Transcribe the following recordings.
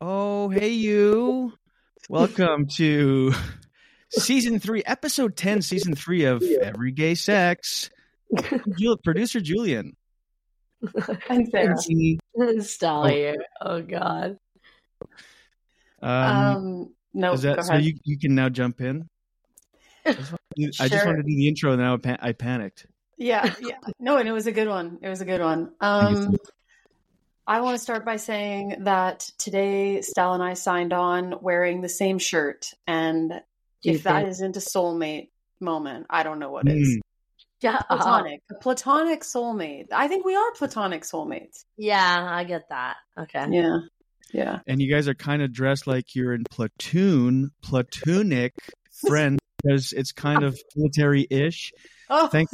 Oh, hey, you. Welcome to season three, episode 10, season three of Every Gay Sex. Jul- Producer Julien. I'm Sarah. Stel here. Oh God. Um, Um, no, is that go so ahead. you, you can now jump in? I just, wanted to do- I just wanted to do the intro and now I, pa- I panicked. Yeah, yeah. No, and it was a good one. It was a good one. Um, I want to start by saying that today Stella and I signed on wearing the same shirt, and Do if that think- isn't a soulmate moment, I don't know what is. Mm, Yeah, Platonic, a platonic soulmate. I think we are platonic soulmates. yeah, I get that. Okay. Yeah, yeah. and you guys are kind of dressed like you're in platoon, platonic friends, because it's kind of military ish. Oh, Thank-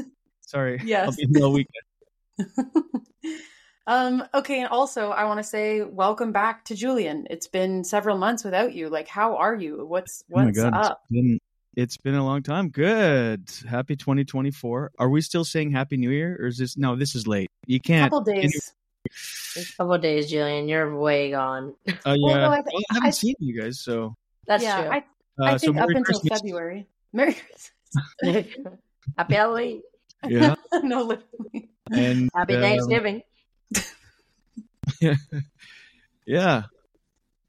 Sorry. Yes. I'll be here weekend. um, okay, and also I want to say welcome back to Julien. It's been several months without you. Like, how are you? What's Oh my what's God, up? It's been, it's been a long time. Good. Happy 2024. Are we still saying Happy New Year, or is this no? This is late. You can't. couple days. A couple of days, Julien. You're way gone. Oh yeah. Well, no, I Well, I, haven't I- seen you guys, so. That's yeah, true. I, Uh, I so think up Merry until Christmas. February. Merry Christmas. Happy Halloween. Yeah, no, literally. and Happy um, Thanksgiving. yeah.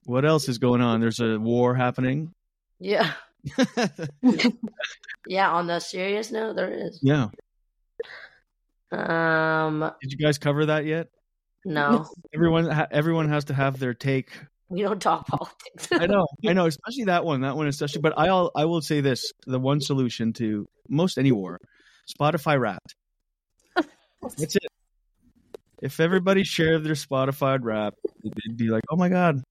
What else is going on? There's a war happening. Yeah. Yeah. On the serious note, there is. yeah. Um. Did you guys cover that yet? No, Everyone, everyone has to have their take we don't talk politics. I know, I know, especially that one, that one especially. But I'll, I will say this: the one solution to most any war, Spotify Wrapped. That's it. If everybody shared their Spotify Wrapped, they'd be like, oh my god,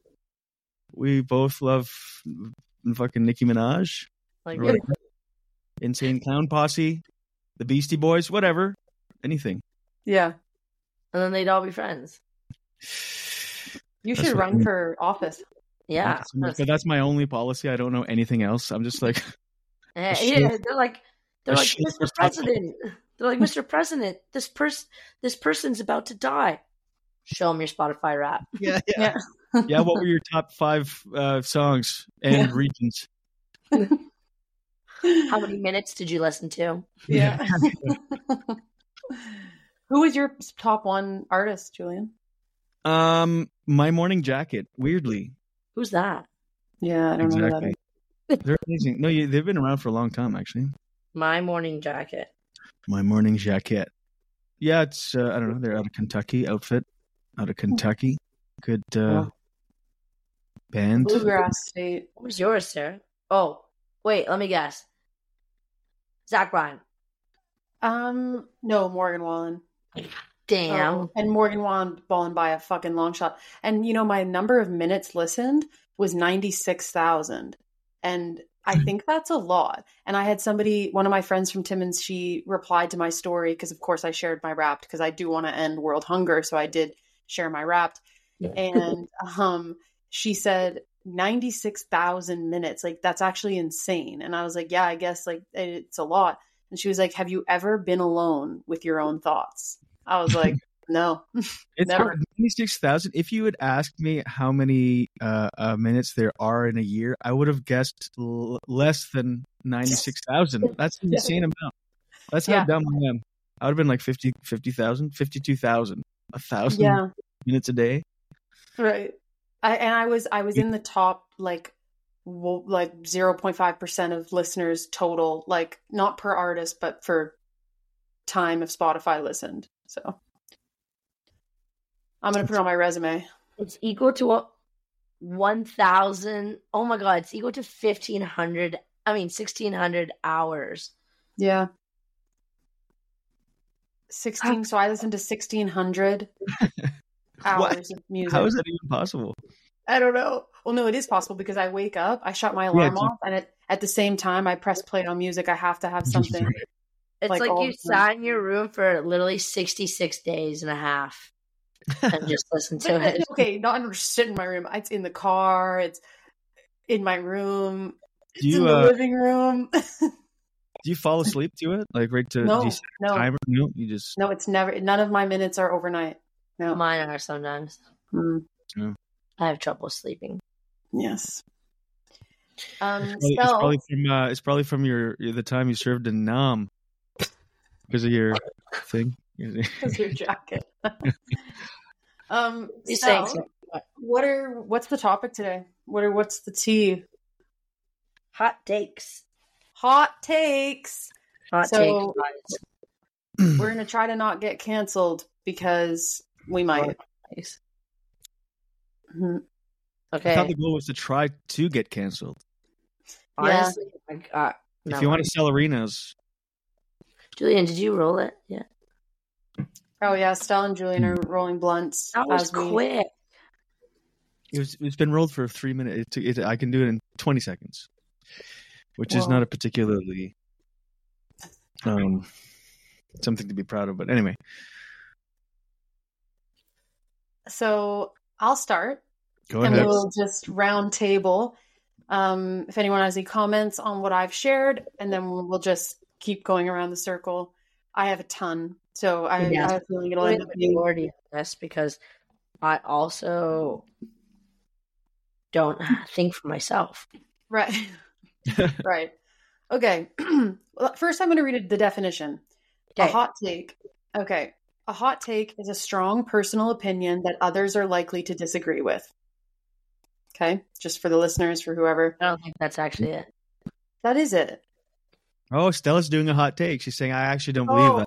we both love fucking Nicki Minaj, Like, or Insane Clown Posse, the Beastie Boys, whatever, anything. Yeah. and then they'd all be friends. You That's should run for office. Yeah. but that's my only policy. I don't know anything else. I'm just like, eh, Yeah, yeah, they're like they're like Mr. President. They're like Mr. President. This person, this person's about to die. Show them your Spotify wrap. yeah, Yeah. yeah. What were your top five uh, songs and Yeah. regions? How many minutes did you listen to? Yeah. Who was your top one artist, Julien? Um, my morning jacket. Weirdly, Who's that? Yeah, I don't know that They're amazing. No, you, they've been around for a long time, actually. My morning jacket. My morning jacket. Yeah, it's uh, I don't know. They're out of Kentucky. Outfit out of Kentucky. Good uh, Wow. band. Bluegrass State. What was yours, Sarah? Oh, wait, let me guess. Zach Bryan. Um, no, Morgan Wallen. Damn. Oh, and Morgan Wallen balling by a fucking long shot. And you know, my number of minutes listened was ninety six thousand, and I think that's a lot. And I had somebody, one of my friends from Timmins, she replied to my story because, of course, I shared my Wrapped because I do want to end world hunger, so I did share my Wrapped. And um, she said ninety six thousand minutes. Like that's actually insane. And I was like, yeah, I guess like it's a lot. And she was like, have you ever been alone with your own thoughts? I was like, no. It's Never. ninety six thousand. If you had asked me how many uh, uh, minutes there are in a year, I would have guessed l- less than ninety six thousand. That's an insane amount. That's how Yeah. dumb I am. I would have been like 50 50,000, 52,000, a thousand Yeah, minutes a day. right. I, and I was I was in the top like like zero point five percent of listeners total, like not per artist, but for time of Spotify listened. So I'm gonna put it on my resume. It's equal to a 1,000. Oh my God. It's equal to 1,500. I mean, 1,600 hours. Yeah. 16 so I listened to 1600 hours of music. How is that even possible? I don't know. Well, no, it is possible because I wake up, I shut my alarm it's- off, and at, at the same time, I press play on music. I have to have something. It's Like like, you sat in your room for literally 66 days and a half and just listen to it. okay, not just sit in my room. It's in the car. It's in my room. It's you, in the uh, living room. Do you fall asleep to it? Like right to no, you no, timer? No, you just no. It's never. None of my minutes are overnight. No. Mine are sometimes. Mm. I have trouble sleeping. Yes. Um, It's probably, it's probably from uh, it's probably from your the time you served in Nam because of your thing. Because your jacket. um, You saying so- what are what's the topic today? What are what's the tea? hot takes. Hot takes. Hot So- takes. guys. We're gonna try to not get canceled because we might. Nice. Mhm. I Okay. thought the goal was to try to get canceled. Honestly, I got. if you want to sell arenas, Julien, did you roll it? Yeah. Oh yeah, Stella and Julien are rolling blunts. That was we- quick. it was it's been rolled for three minutes. It, took- it, I can do it in twenty seconds, which is not a particularly um something to be proud of. But anyway, So I'll start. go and ahead. we'll just round table. Um, if anyone has any comments on what I've shared, and then we'll, we'll just keep going around the circle. I have a ton, so I, Yes. I have a feeling it'll end up being majority of this because I also don't think for myself. right. right. Okay. Well, First, I'm going to read the definition. A hot take. Okay. A hot take is a strong personal opinion that others are likely to disagree with. Okay. Just for the listeners, for whoever. I don't think that's actually it. That is it. oh, Stella's doing a hot take. She's saying I actually don't believe Oh, that.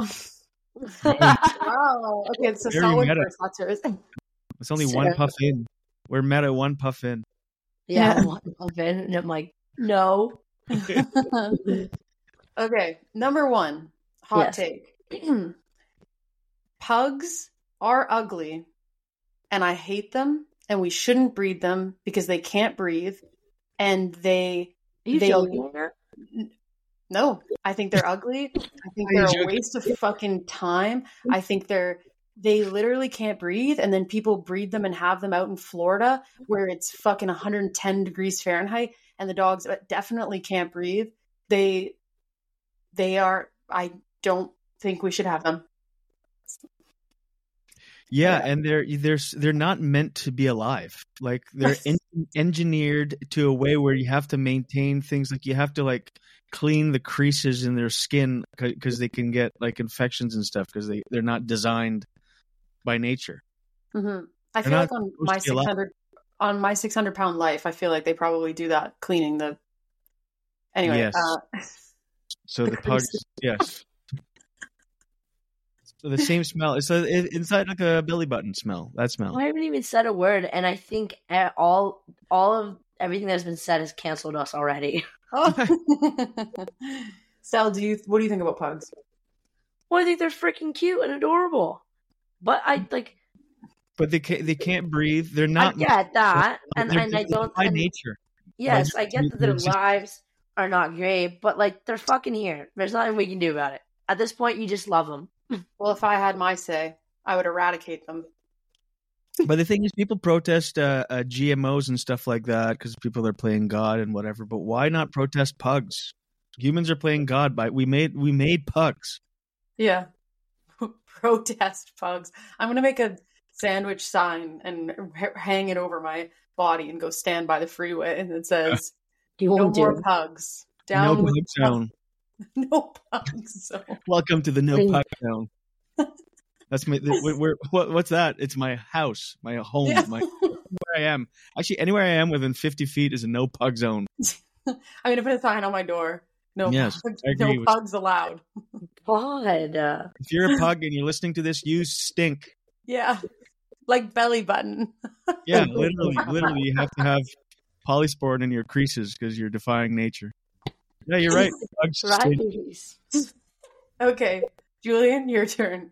oh, oh. Wow. Okay, so Very solid meta. first. That's. It's only one Sarah. puff in. We're meta one puff in. yeah, Yeah. one of it, and I'm like, no. okay, number one hot Yes. take. Pugs are ugly, and I hate them, and we shouldn't breed them because they can't breathe, and they. Are you They- joking? Here? No, I think they're ugly. I think they're a waste of fucking time. I think they're they literally can't breathe, and then people breed them and have them out in Florida where it's fucking 110 degrees Fahrenheit, and the dogs definitely can't breathe. They they are. I don't think we should have them. Yeah, Yeah. and they're they're they're not meant to be alive. Like they're en- engineered to a way where you have to maintain things like you have to like clean the creases in their skin because they can get like infections and stuff because they they're not designed by nature. hmm I They're feel like on my to be alive. 600 on my 600 pound life, I feel like they probably do that cleaning the. Anyway, Yes. uh, So The the pugs, yes. So the same smell. It's a, it, it's like like a belly button smell. That smell. I haven't even said a word, and I think uh, all all of everything that's been said has canceled us already. Oh. Sal, do you what do you think about pugs? Well, I think they're freaking cute and adorable, but I like But they can't they can't breathe. They're not. I get that, and and I don't. by and- nature. yes, Like, I get that their lives are not great, but like they're fucking here. There's nothing we can do about it. At this point, you just love them. Well, if I had my say, I would eradicate them. But the thing is, people protest uh, uh, GMOs and stuff like that because people are playing God and whatever. But why not protest pugs? Humans are playing God by we made we made pugs. Yeah. Protest pugs. I'm going to make a sandwich sign and h- hang it over my body and go stand by the freeway and it says You no won't more do. pugs. no Down with pug zone. no pugs. So Welcome to the no Bring- pug zone. That's my. Where, where- what, what's that? It's my house, my home, Yeah. my where I am. Actually, anywhere I am within 50 feet is a no pug zone. I'm going to put a sign on my door. No Yes, pugs, I agree no with- pugs allowed. God, If you're a pug and you're listening to this, you stink. Yeah. Like belly button. Yeah, literally, literally, you have to have polysporin in your creases because you're defying nature. Yeah, you're right. Pugs stink. Okay. Julien, your turn.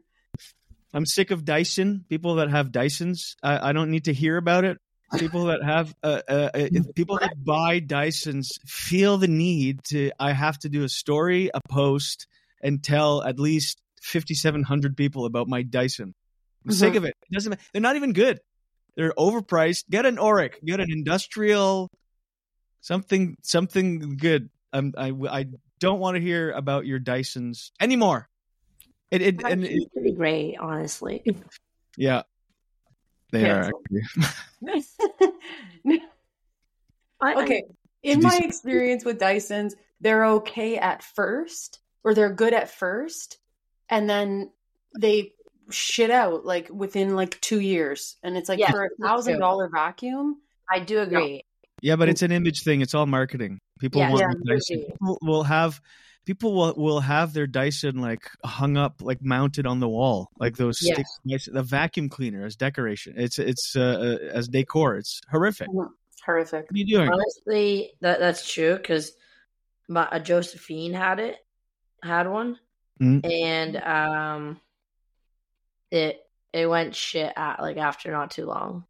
I'm sick of Dyson. People that have Dysons, I, I don't need to hear about it. People that have, uh, uh, uh, people that buy Dysons feel the need to. I have to do a story, a post, and tell at least 5,700 people about my Dyson. I'm sick of it. It doesn't. ma- They're not even good. They're overpriced. Get an Oreck. Get an industrial, something, something good. I'm, I, I don't want to hear about your Dysons anymore. It, it, and it, pretty great, honestly. yeah. They Yeah. are actually. I, I- okay. In my experience with Dysons, they're okay at first, or they're good at first, and then they shit out like within like two years. And it's like Yeah, for a thousand dollar vacuum. I do agree. Yeah, but it's an image thing. It's all marketing. People Yeah. want Yeah. Dyson. People will have people will, will have their Dyson like hung up, like mounted on the wall, like those Yeah. stick, Dyson- the vacuum cleaner as decoration. It's it's uh, uh, as decor. It's horrific. Horrific. What are you doing? Honestly, that that's true because my uh, Josephine had it, had one, Mhm. and um, it it went shit at like after not too long.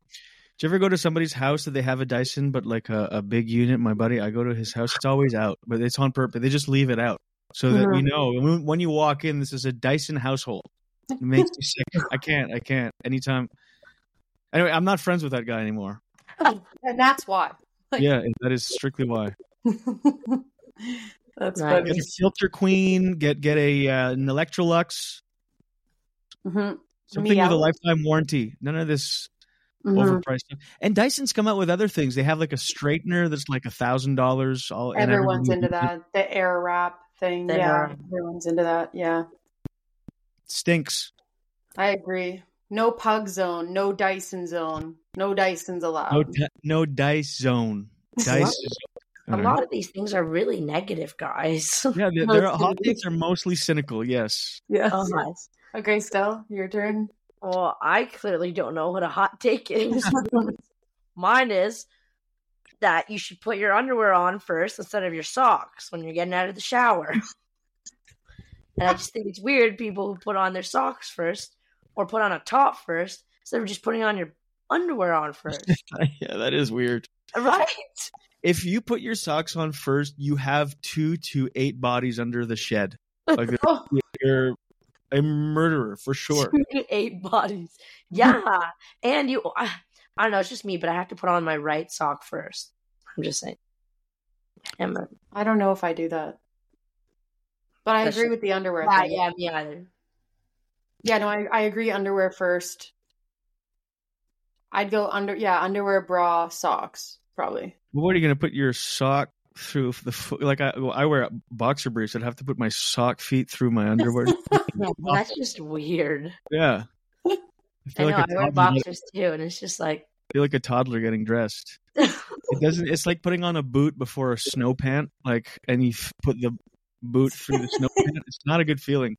Do you ever go to somebody's house that they have a Dyson, but like a, a big unit? My buddy, I go to his house. It's always out, but it's on purpose. They just leave it out so that we know when, when you walk in, this is a Dyson household. It makes me sick. I can't. I can't. Anytime. Anyway, I'm not friends with that guy anymore. and that's why. Like- Yeah, that is strictly why. that's Right. Get a filter queen. Get get a uh, an Electrolux. Mhm. Something with a lifetime warranty. None of this Mhm. overpriced stuff. And Dyson's come out with other things. They have like a straightener that's like a thousand dollars. All and Everyone's into that. The air wrap thing. The yeah. air- Everyone's into that. Yeah. Stinks. I agree. No pug zone, no Dyson zone, no Dysons allowed. No, di- no dice zone. Dice. A lot of these things are really negative, guys. Yeah, their, their hot takes are mostly cynical. Yes. yes. Oh, Okay, Stel, your turn. well, I clearly don't know what a hot take is. Mine is that you should put your underwear on first instead of your socks when you're getting out of the shower. and I just think it's weird people who put on their socks first or put on a top first instead of just putting on your underwear on first. yeah, that is weird. right? If you put your socks on first, you have two to eight bodies under the shed. Like Oh, you're a murderer for sure. Eight bodies. Yeah. and you, uh, I, I don't know, it's just me, but I have to put on my right sock first. I'm just saying. Am I- I don't know if I do that. But I agree with the underwear Yeah, thing. yeah, me either. Yeah, no, I, I agree. Underwear first. I'd go under, yeah, underwear, bra, socks, probably. What are you going to put your sock through the foot? Like I, well, I wear boxer briefs. I'd have to put my sock feet through my underwear. Yeah, that's just weird. yeah. I I know, like I a wear toddler, boxers too, and it's just like, I feel like a toddler getting dressed. It doesn't. It's like putting on a boot before a snow pant. Like, and you f- put the boot through the snow pant. It's not a good feeling.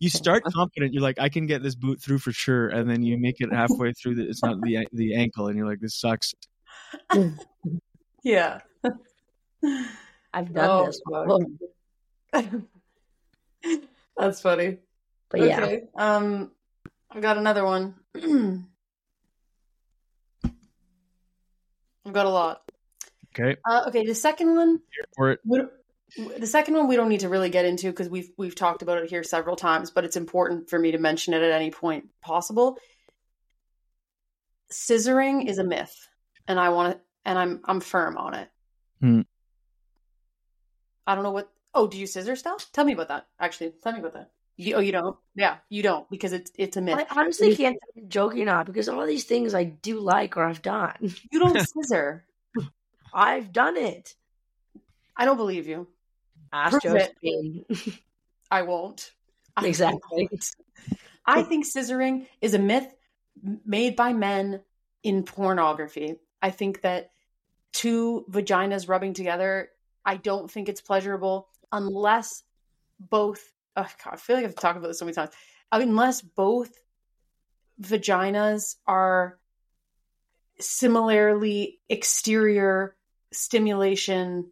You start confident. You're like, I can get this boot through for sure, and then you make it halfway through. The, it's not the the ankle, and you're like, this sucks. Yeah. I've done Oh, this. fuck. That's funny. But yeah, Okay. Um, I got another one. I've got a lot. Okay, Uh, okay, the second one. the second one we don't need to really get into because we've we've talked about it here several times, but it's important for me to mention it at any point possible. Scissoring is a myth, and I want to, and I'm I'm firm on it. Hmm. I don't know what. Oh, do you scissor stuff? Tell me about that. Actually, tell me about that. You, oh, you don't? Yeah, you don't because it's it's a myth. I honestly can't tell if you're joking or not because all these things I do like or I've done. You don't scissor. I've done it. I don't believe you. Ask Prove. Josephine. I won't. I Exactly. won't. I think scissoring is a myth made by men in pornography. I think that two vaginas rubbing together, I don't think it's pleasurable unless both. Oh God, I feel like I've talked about this so many times. Unless both vaginas are similarly exterior stimulation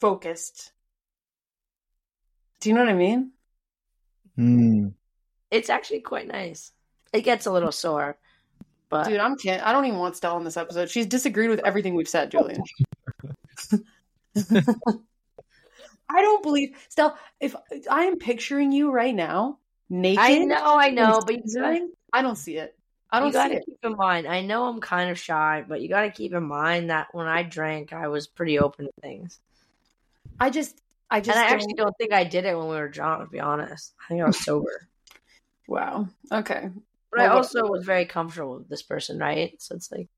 focused. Do you know what I mean? Hmm. It's actually quite nice. It gets a little sore, but Dude, I'm can't. I don't even want Stella in this episode. She's disagreed with everything we've said, Julien. I don't believe Stella. If I am picturing you right now, naked, I know, I know, but you I don't see it. I don't You gotta it. keep in mind. I know I'm kind of shy, but you gotta keep in mind that when I drank, I was pretty open to things. I just, I just, and I don't- actually don't think I did it when we were drunk. To be honest, I think I was sober. Wow. Okay. But I Well, what- also was very comfortable with this person, right? So it's like,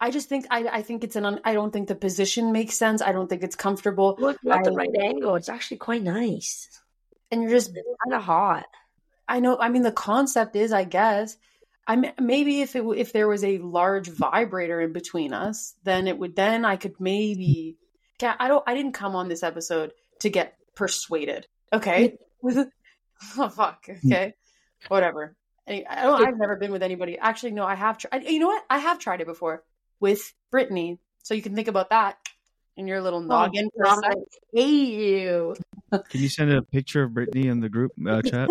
I just think I I think it's an un, I don't think the position makes sense. I don't think it's comfortable. look, got the right angle. It's actually quite nice. And you're just Kind of hot. I know. I mean, the concept is, I guess, I maybe if it if there was a large vibrator in between us, then it would. Then I could maybe. Yeah, I don't. I didn't come on this episode to get persuaded. Okay. Mm. oh fuck. Okay. Whatever. I don't, I've never been with anybody. Actually, no. I have tried. You know what? I have tried it before with Brittany. So you can think about that in your little noggin for a God. I hate you. Can you send a picture of Brittany in the group uh, chat?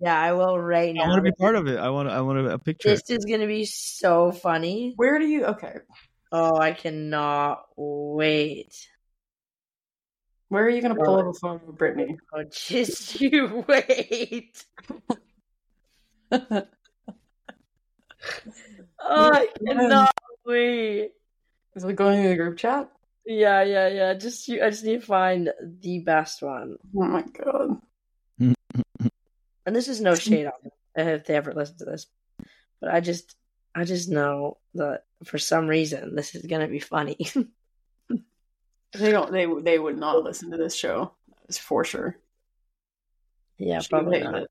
Yeah, I will right now. I want to be part of it. I want. I want a, a picture. This is gonna be so funny. Where do you? Okay. Oh, I cannot wait. Where are you gonna pull up a photo of Brittany? Oh, just you wait. Oh, I cannot wait. Is it going in the group chat? Yeah, yeah, yeah. Just you. I just need to find the best one. Oh my god. And this is no shade on them if they ever listen to this, but I just, I just know that for some reason this is gonna be funny. They don't. They they would not listen to this show. That's for sure. yeah, She probably not. it.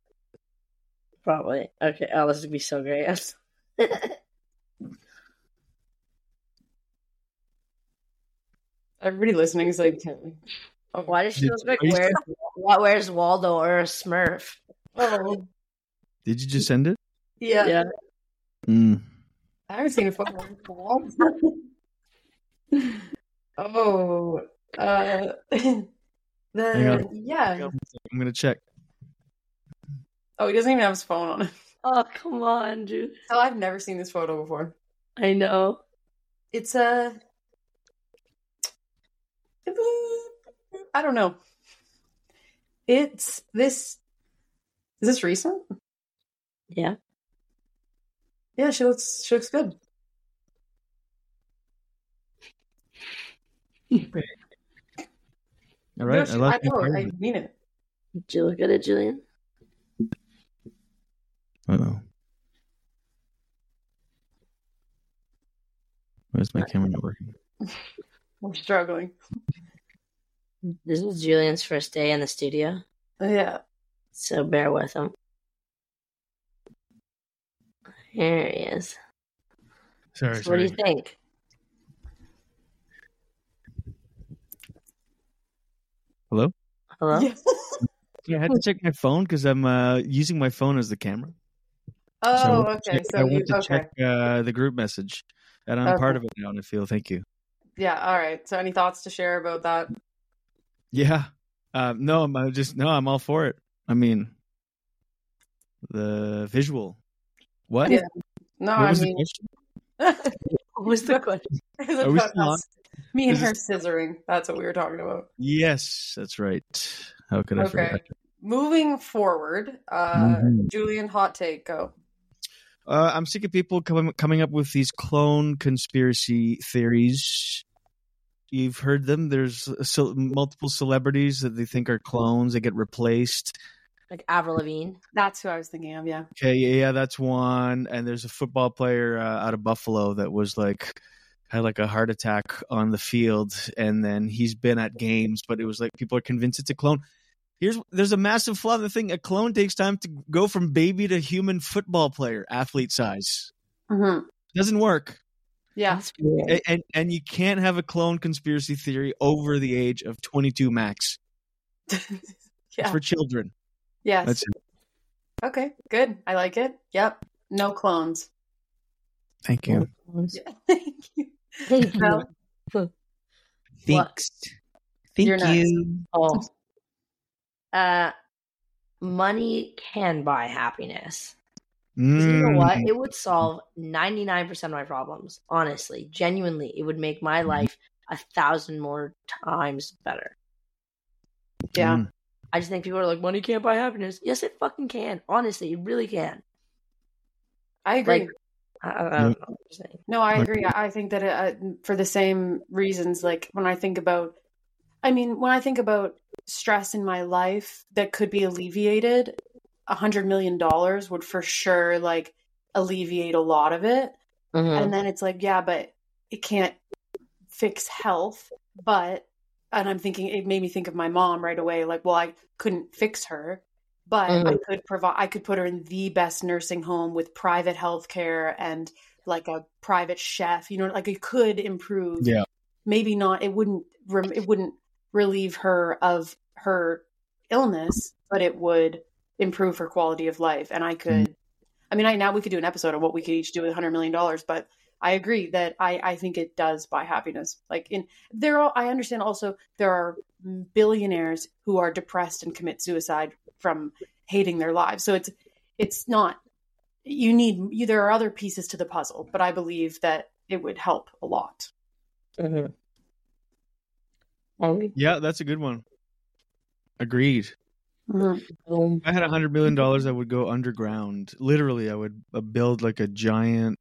Probably. Okay. Oh, this would be so great. Everybody listening is like, oh, Why does she look like are you where's, what? Where's Waldo or a Smurf? oh, Did you just send it? yeah. Yeah. Mm. I haven't seen a photo. oh, uh, the yeah. I'm gonna check. Oh, he doesn't even have his phone on. Him. Oh, come on, dude. So I've never seen this photo before. I know. It's a. I don't know. It's this. Is this recent? Yeah. Yeah, she looks. She looks good. All right. No, I she- love I know. I mean it. Did you look at it, Julien? Oh know. Where's my uh, camera not working? We're struggling. This is Julien's first day in the studio, Yeah. so bear with him. Here he is. Sorry, So what do you think? Hello. Hello? Yeah. Yeah, I had to check my phone because I'm uh, using my phone as the camera. Oh, went to okay. check- So I you went to okay? check uh, the group message, and I'm part of it now. And I feel thank you. Yeah. All right. So, any thoughts to share about that? Yeah. Uh, no, I'm just no. I'm all for it. I mean, the visual. What? Yeah. No, What I was the mean, question? What was the question? Are we still? Me and Is her this- scissoring. That's what we were talking about. Yes, that's right. How could I Okay. forget? Moving forward, uh, Mhm. Julien, hot take, go. Uh, I'm sick of people coming coming up with these clone conspiracy theories. You've heard them. There's so, multiple celebrities that they think are clones. They get replaced. Like Avril Lavigne. That's who I was thinking of. Yeah. Okay, yeah, yeah, that's one. And there's a football player uh, out of Buffalo that was like had like a heart attack on the field, and then he's been at games, but it was like people are convinced it's a clone. Here's there's a massive flaw in the thing. A clone takes time to go from baby to human football player, athlete size. Mm-hmm. Doesn't work. Yeah. That's weird. A- and and you can't have a clone conspiracy theory over the age of 22 max. It's yeah. for children. Yes. That's it. Okay. Good. I like it. Yep. No clones. Thank you. Yeah. Thank you. Thank you. Well, Thanks. You're Thank next. you. Oh. Uh, money can buy happiness. 'Cause You know what? Mm. It would solve 99% of my problems. Honestly, genuinely, it would make my life a thousand more times better. Yeah. Mm. I just think people are like, money can't buy happiness. Yes, it fucking can. Honestly, it really can. I agree. Like, I, I don't know what I'm saying. No, I agree. I think that uh, for the same reasons, like when I think about, I mean, when I think about stress in my life that could be alleviated, a hundred million dollars would for sure like alleviate a lot of it. Mhm. And then it's like, yeah, but it can't fix health. But, and I'm thinking, it made me think of my mom right away. Like, well, I couldn't fix her, but I Mhm. could provide, I could put her in the best nursing home with private health care and like a private chef, you know, like it could improve. Yeah. Maybe not, it wouldn't, rem- it wouldn't relieve her of her illness, but it would improve her quality of life. And I could, I mean, I now we could do an episode of what we could each do with hundred million dollars, but I agree that I I think it does buy happiness. Like in there, are, I understand also there are billionaires who are depressed and commit suicide from hating their lives. So it's it's not you need you, there are other pieces to the puzzle, but I believe that it would help a lot. Mhm. Yeah, that's a good one. Agreed. Boom. If I had a hundred million dollars, I would go underground. Literally, I would uh, build like a giant,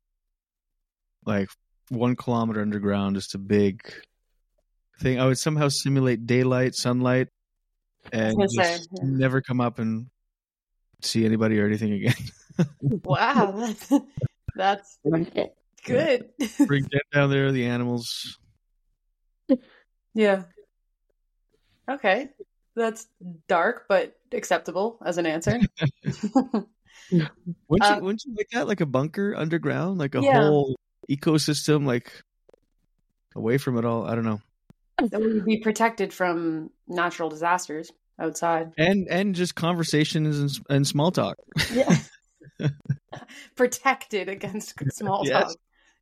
like one kilometer underground, just a big thing. I would somehow simulate daylight, sunlight, and gonna say, yeah. never come up and see anybody or anything again. Wow, that's that's good. Bring Jen down there, the animals. yeah. Okay, that's dark but acceptable as an answer. Wouldn't you, Um, wouldn't you like that? Like a bunker underground, like a Yeah. whole ecosystem, like away from it all. I don't know. that would be protected from natural disasters outside. And and just conversations and, and small talk. Yeah. protected against small Yes. talk.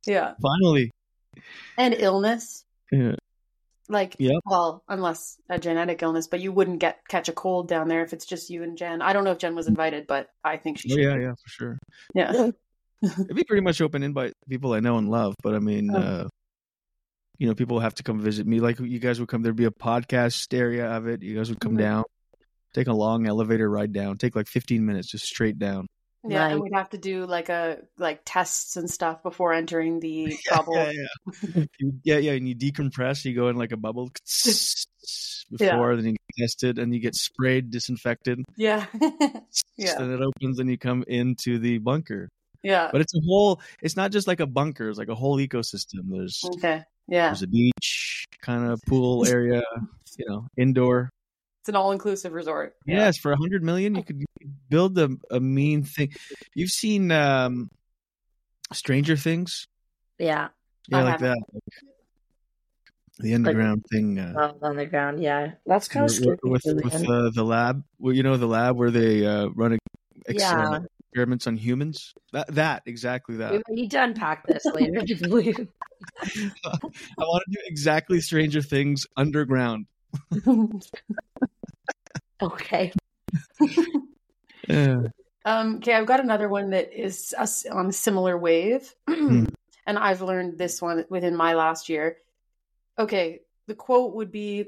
Yeah. Finally. And illness. Yeah. Like, Yep. well, unless a genetic illness, but you wouldn't get catch a cold down there if it's just you and Jen. I don't know if Jen was invited, but I think she Oh, should. yeah, yeah, for sure. Yeah. It'd be pretty much open invite people I know and love, but I mean, Oh. uh, you know, people have to come visit me. Like you guys would come, there'd be a podcast area of it. You guys would come Mhm. down, take a long elevator ride down, take like 15 minutes just straight down. Yeah, and we'd have to do like a like tests and stuff before entering the bubble. Yeah, yeah. Yeah, yeah. And you decompress, you go in like a bubble before, then you get tested, and you get sprayed, disinfected. Yeah. Yeah. Then it opens, and you come into the bunker. yeah. But it's a whole. It's not just like a bunker. It's like a whole ecosystem. There's Okay. Yeah. there's a beach kind of pool area. You know, indoor. It's an all inclusive resort. Yeah. Yes, for a hundred million, you could build a a mean thing. You've seen um, Stranger Things, Yeah, yeah, I like haven't. that, the underground thing. Uh, well, on the ground. Yeah, that's kind of with scary. with, man. with uh, the lab. Well, you know the lab where they uh, run ex- Yeah. uh, experiments on humans. That that exactly that. We need to unpack this later. I want to do exactly Stranger Things underground. Okay. Yeah. Um, okay, I've got another one that is a s- on a similar wave. Hmm. and I've learned this one within my last year. Okay, the quote would be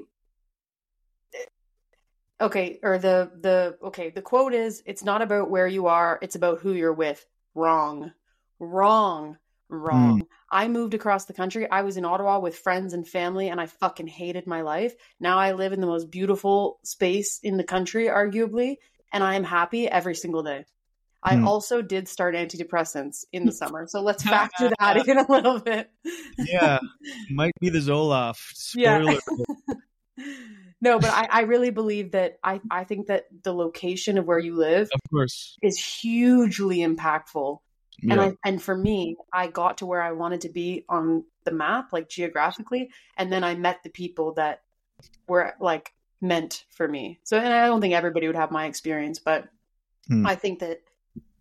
okay, or the the okay, the quote is it's not about where you are, it's about who you're with. Wrong. Wrong. Wrong. I moved across the country. I was in Ottawa with friends and family and I fucking hated my life. Now I live in the most beautiful space in the country arguably and I am happy every single day. I Hmm. also did start antidepressants in the summer. So let's factor that in a little bit. yeah, might be the Zoloft. Yeah. Spoiler. no, but I, I really believe that I, I think that the location of where you live of course. is hugely impactful. And I and for me, I got to where I wanted to be on the map, like geographically, and then I met the people that were like meant for me. So and I don't think everybody would have my experience, but Hmm. I think that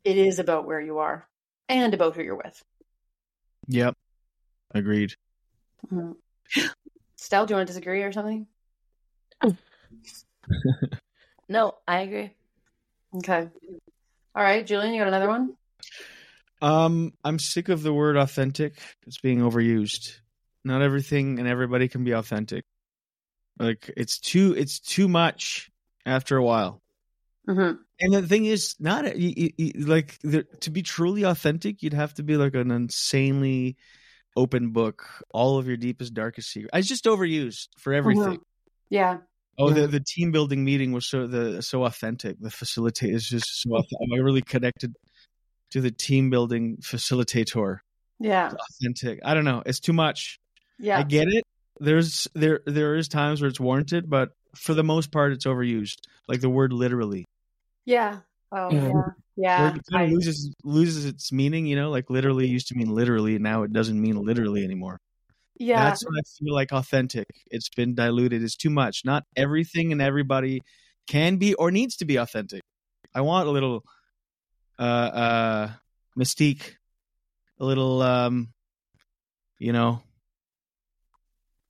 it is about where you are and about who you're with. Yep. Agreed. Stel, do you want to disagree or something? No, I agree. Okay. All right, Julien, you got another one? Um, I'm sick of the word authentic. It's being overused. Not everything and everybody can be authentic. Like it's too it's too much after a while. Mm-hmm. And the thing is, not you, you- like the, to be truly authentic, you'd have to be like an insanely open book, all of your deepest, darkest secrets. It's just overused for everything. Yeah. Oh, Yeah. the, the team building meeting was so the so authentic. The facilitator is just so authentic. I really connected to the team building facilitator. Yeah. Authentic. I don't know. It's too much. Yeah. I get it. There's there there is times where it's warranted, but for the most part, it's overused. Like the word literally, Yeah. Oh yeah. Yeah. where it kind I- of loses loses its meaning. You know, like literally used to mean literally, now it doesn't mean literally anymore. yeah. That's what I feel like authentic. It's been diluted. It's too much. Not everything and everybody can be or needs to be authentic. I want a little uh uh mystique, a little um you know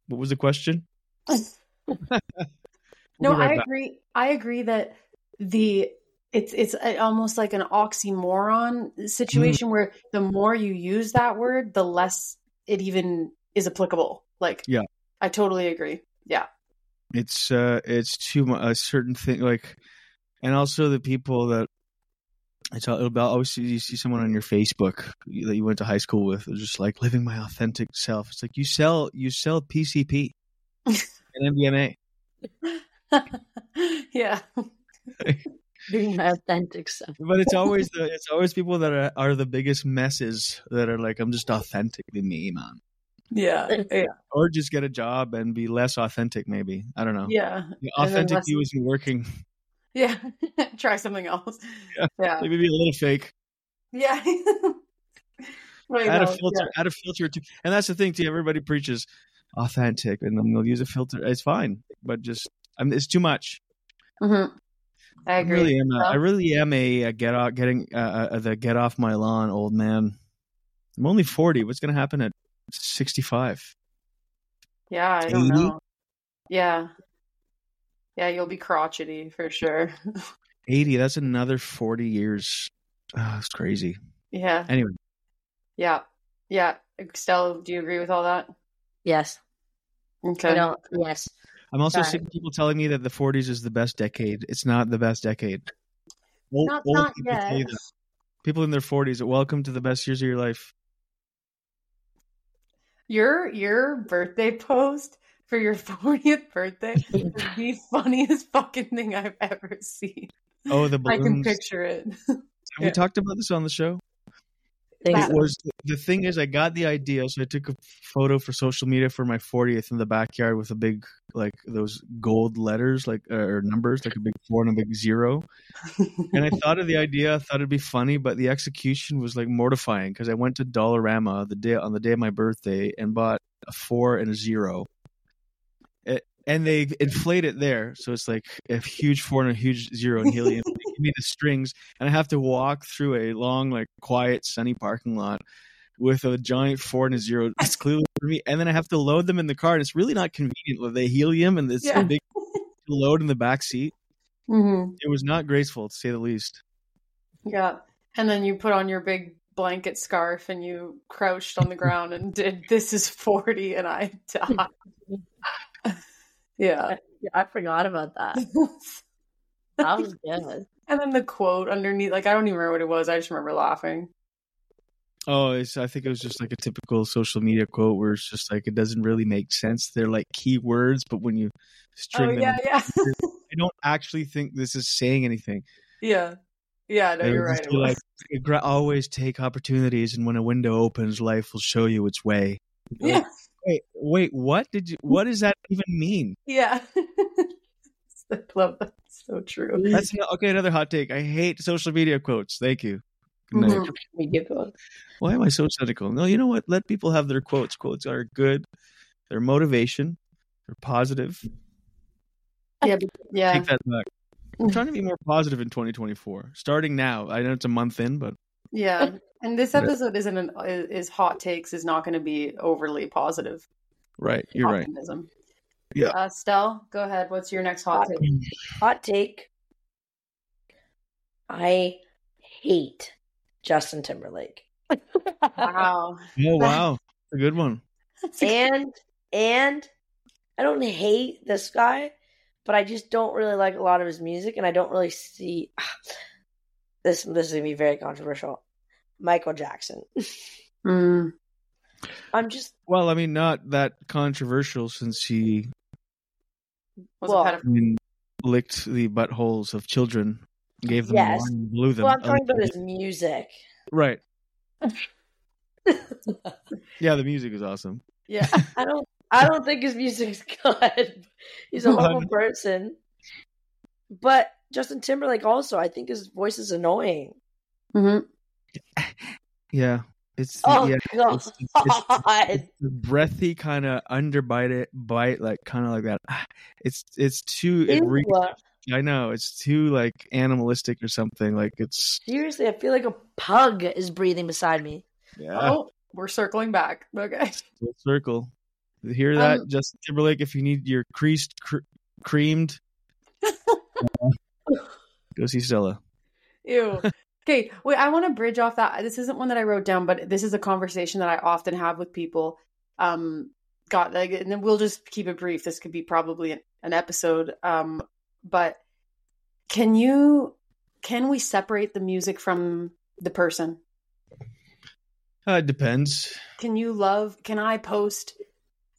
what was the question? No, We'll be right I back. agree. I agree that the it's it's almost like an oxymoron situation where the more you use that word, the less it even is applicable. Like, Yeah. I totally agree. Yeah, It's uh it's too much a certain thing like and also the people that I talk about always you see someone on your Facebook that you went to high school with just like living my authentic self. It's like you sell you sell PCP and MDMA. yeah, Being my authentic self. But it's always the it's always people that are, are the biggest messes that are like I'm just authentically me, man. yeah, yeah, Or just get a job and be less authentic, maybe. I don't know. yeah, The authentic less- you isn't working. Yeah. Try something else. Yeah. yeah, Maybe be a little fake. yeah. Right, add a filter, add a filter too. And that's the thing too. Everybody preaches authentic, and then they'll use a filter. It's fine, but just I mean, it's too much. yeah. Mhm. I I agree. really am. A, Yeah. I really am a, a get off, getting uh, uh, the get off my lawn old man. I'm only forty. What's going to happen at sixty-five? Yeah, I don't 80? know. Yeah. Yeah, you'll be crotchety for sure. 80 that's another 40 years oh, it's crazy yeah. anyway Yeah. Yeah. Estelle, do you agree with all that? Yes. Okay. I don't. Yes. i'm also Sorry. sick of people telling me that the 40s is the best decade it's not the best decade old, Not- old not people yet. people in their 40s are welcome to the best years of your life Your your birthday post for your 40th birthday is the funniest fucking thing I've ever seen. oh the balloons. I can picture it. have we talked about this on the show it was the thing is i got the idea so i took a photo for social media for my 40th in the backyard with a big like those gold letters like uh, or numbers like a big four and a big zero and I thought of the idea, I thought it'd be funny, but the execution was like mortifying because I went to Dollarama the day on the day of my birthday and bought a four and a zero, it, and they inflate it there, so it's like a huge four and a huge zero in helium. they give me the strings, and I have to walk through a long, like quiet, sunny parking lot with a giant four and a zero. It's clearly for me, and then I have to load them in the car, and it's really not convenient with the helium and this Yeah. big load in the back seat. hmm It was not graceful to say the least. Yeah. And then you put on your big blanket scarf and you crouched on the ground and did this is 40 and I died. Yeah. Yeah, I forgot about that. That was good. And then the quote underneath, like I don't even remember what it was. I just remember laughing. Oh, it's, I think it was just like a typical social media quote where it's just like it doesn't really make sense. They're like key words, but when you oh, string oh them, yeah, yeah, I don't actually think this is saying anything. yeah, yeah. No, you're right. just It be was. like, always take opportunities, and when a window opens, life will show you its way. yeah, Wait, wait, what did you? What does that even mean? yeah. I love that. So true. That's okay. Another hot take. I hate social media quotes. Thank you. Good night. Mhm. We get. Why am I so cynical? No, you know what? Let people have their quotes. Quotes are good. They're motivation. They're positive. Yeah, but- yeah. Take that back. I'm trying to be more positive in 2024. Starting now. I know it's a month in, but Yeah, and this episode isn't an, is is hot takes is not going to be overly positive. right. You're right. Yeah. Uh, Stel, go ahead. What's your next hot take? Hot take. I hate Justin Timberlake. Wow. Oh wow, a good one. And and I don't hate this guy, but I just don't really like a lot of his music, and I don't really see this. This is gonna be very controversial. Michael Jackson. Mm. I'm just Well, I mean, not that controversial since he Was Well, a I pedophile. mean, licked the buttholes of children, gave them Yes. wine, blew them. Well, I'm talking about his music. Right. Yeah, the music is awesome. Yeah. I don't. I don't think his music's good. He's a horrible person. But Justin Timberlake also, I think his voice is annoying. hmm Yeah, it's Oh yeah, god! it's, it's, it's the breathy kind of underbite it bite, like kind of like that. It's it's too. It Ew. reeks, I know it's too like animalistic or something. Like it's Seriously, I feel like a pug is breathing beside me. yeah, Oh, we're circling back. Okay. full circle. You Hear that, Um, Justin Timberlake? If you need your creased, cr- creamed, go see Stella. Ew. Okay, wait, I want to bridge off that. This isn't one that I wrote down, but this is a conversation that I often have with people. Um, got like, and then we'll just keep it brief. This could be probably an, an episode. Um, but can you, can we separate the music from the person? Uh, it depends. Can you love, can I post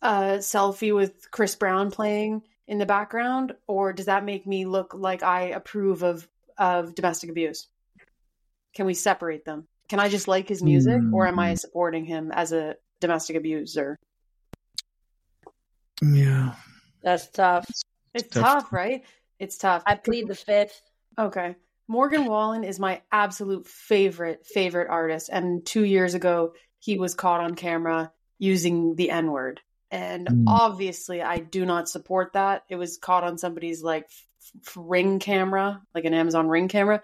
a selfie with Chris Brown playing in the background, or does that make me look like I approve of, of domestic abuse? Can we separate them? Can I just like his music, or am I Mm. supporting him as a domestic abuser? Yeah, That's tough. It's tough. tough, right? It's tough. I plead the fifth. Okay. Morgan Wallen is my absolute favorite, favorite artist. And two years ago, he was caught on camera using the N word. And Mm. obviously, I do not support that. It was caught on somebody's like f- ring camera, like an Amazon ring camera.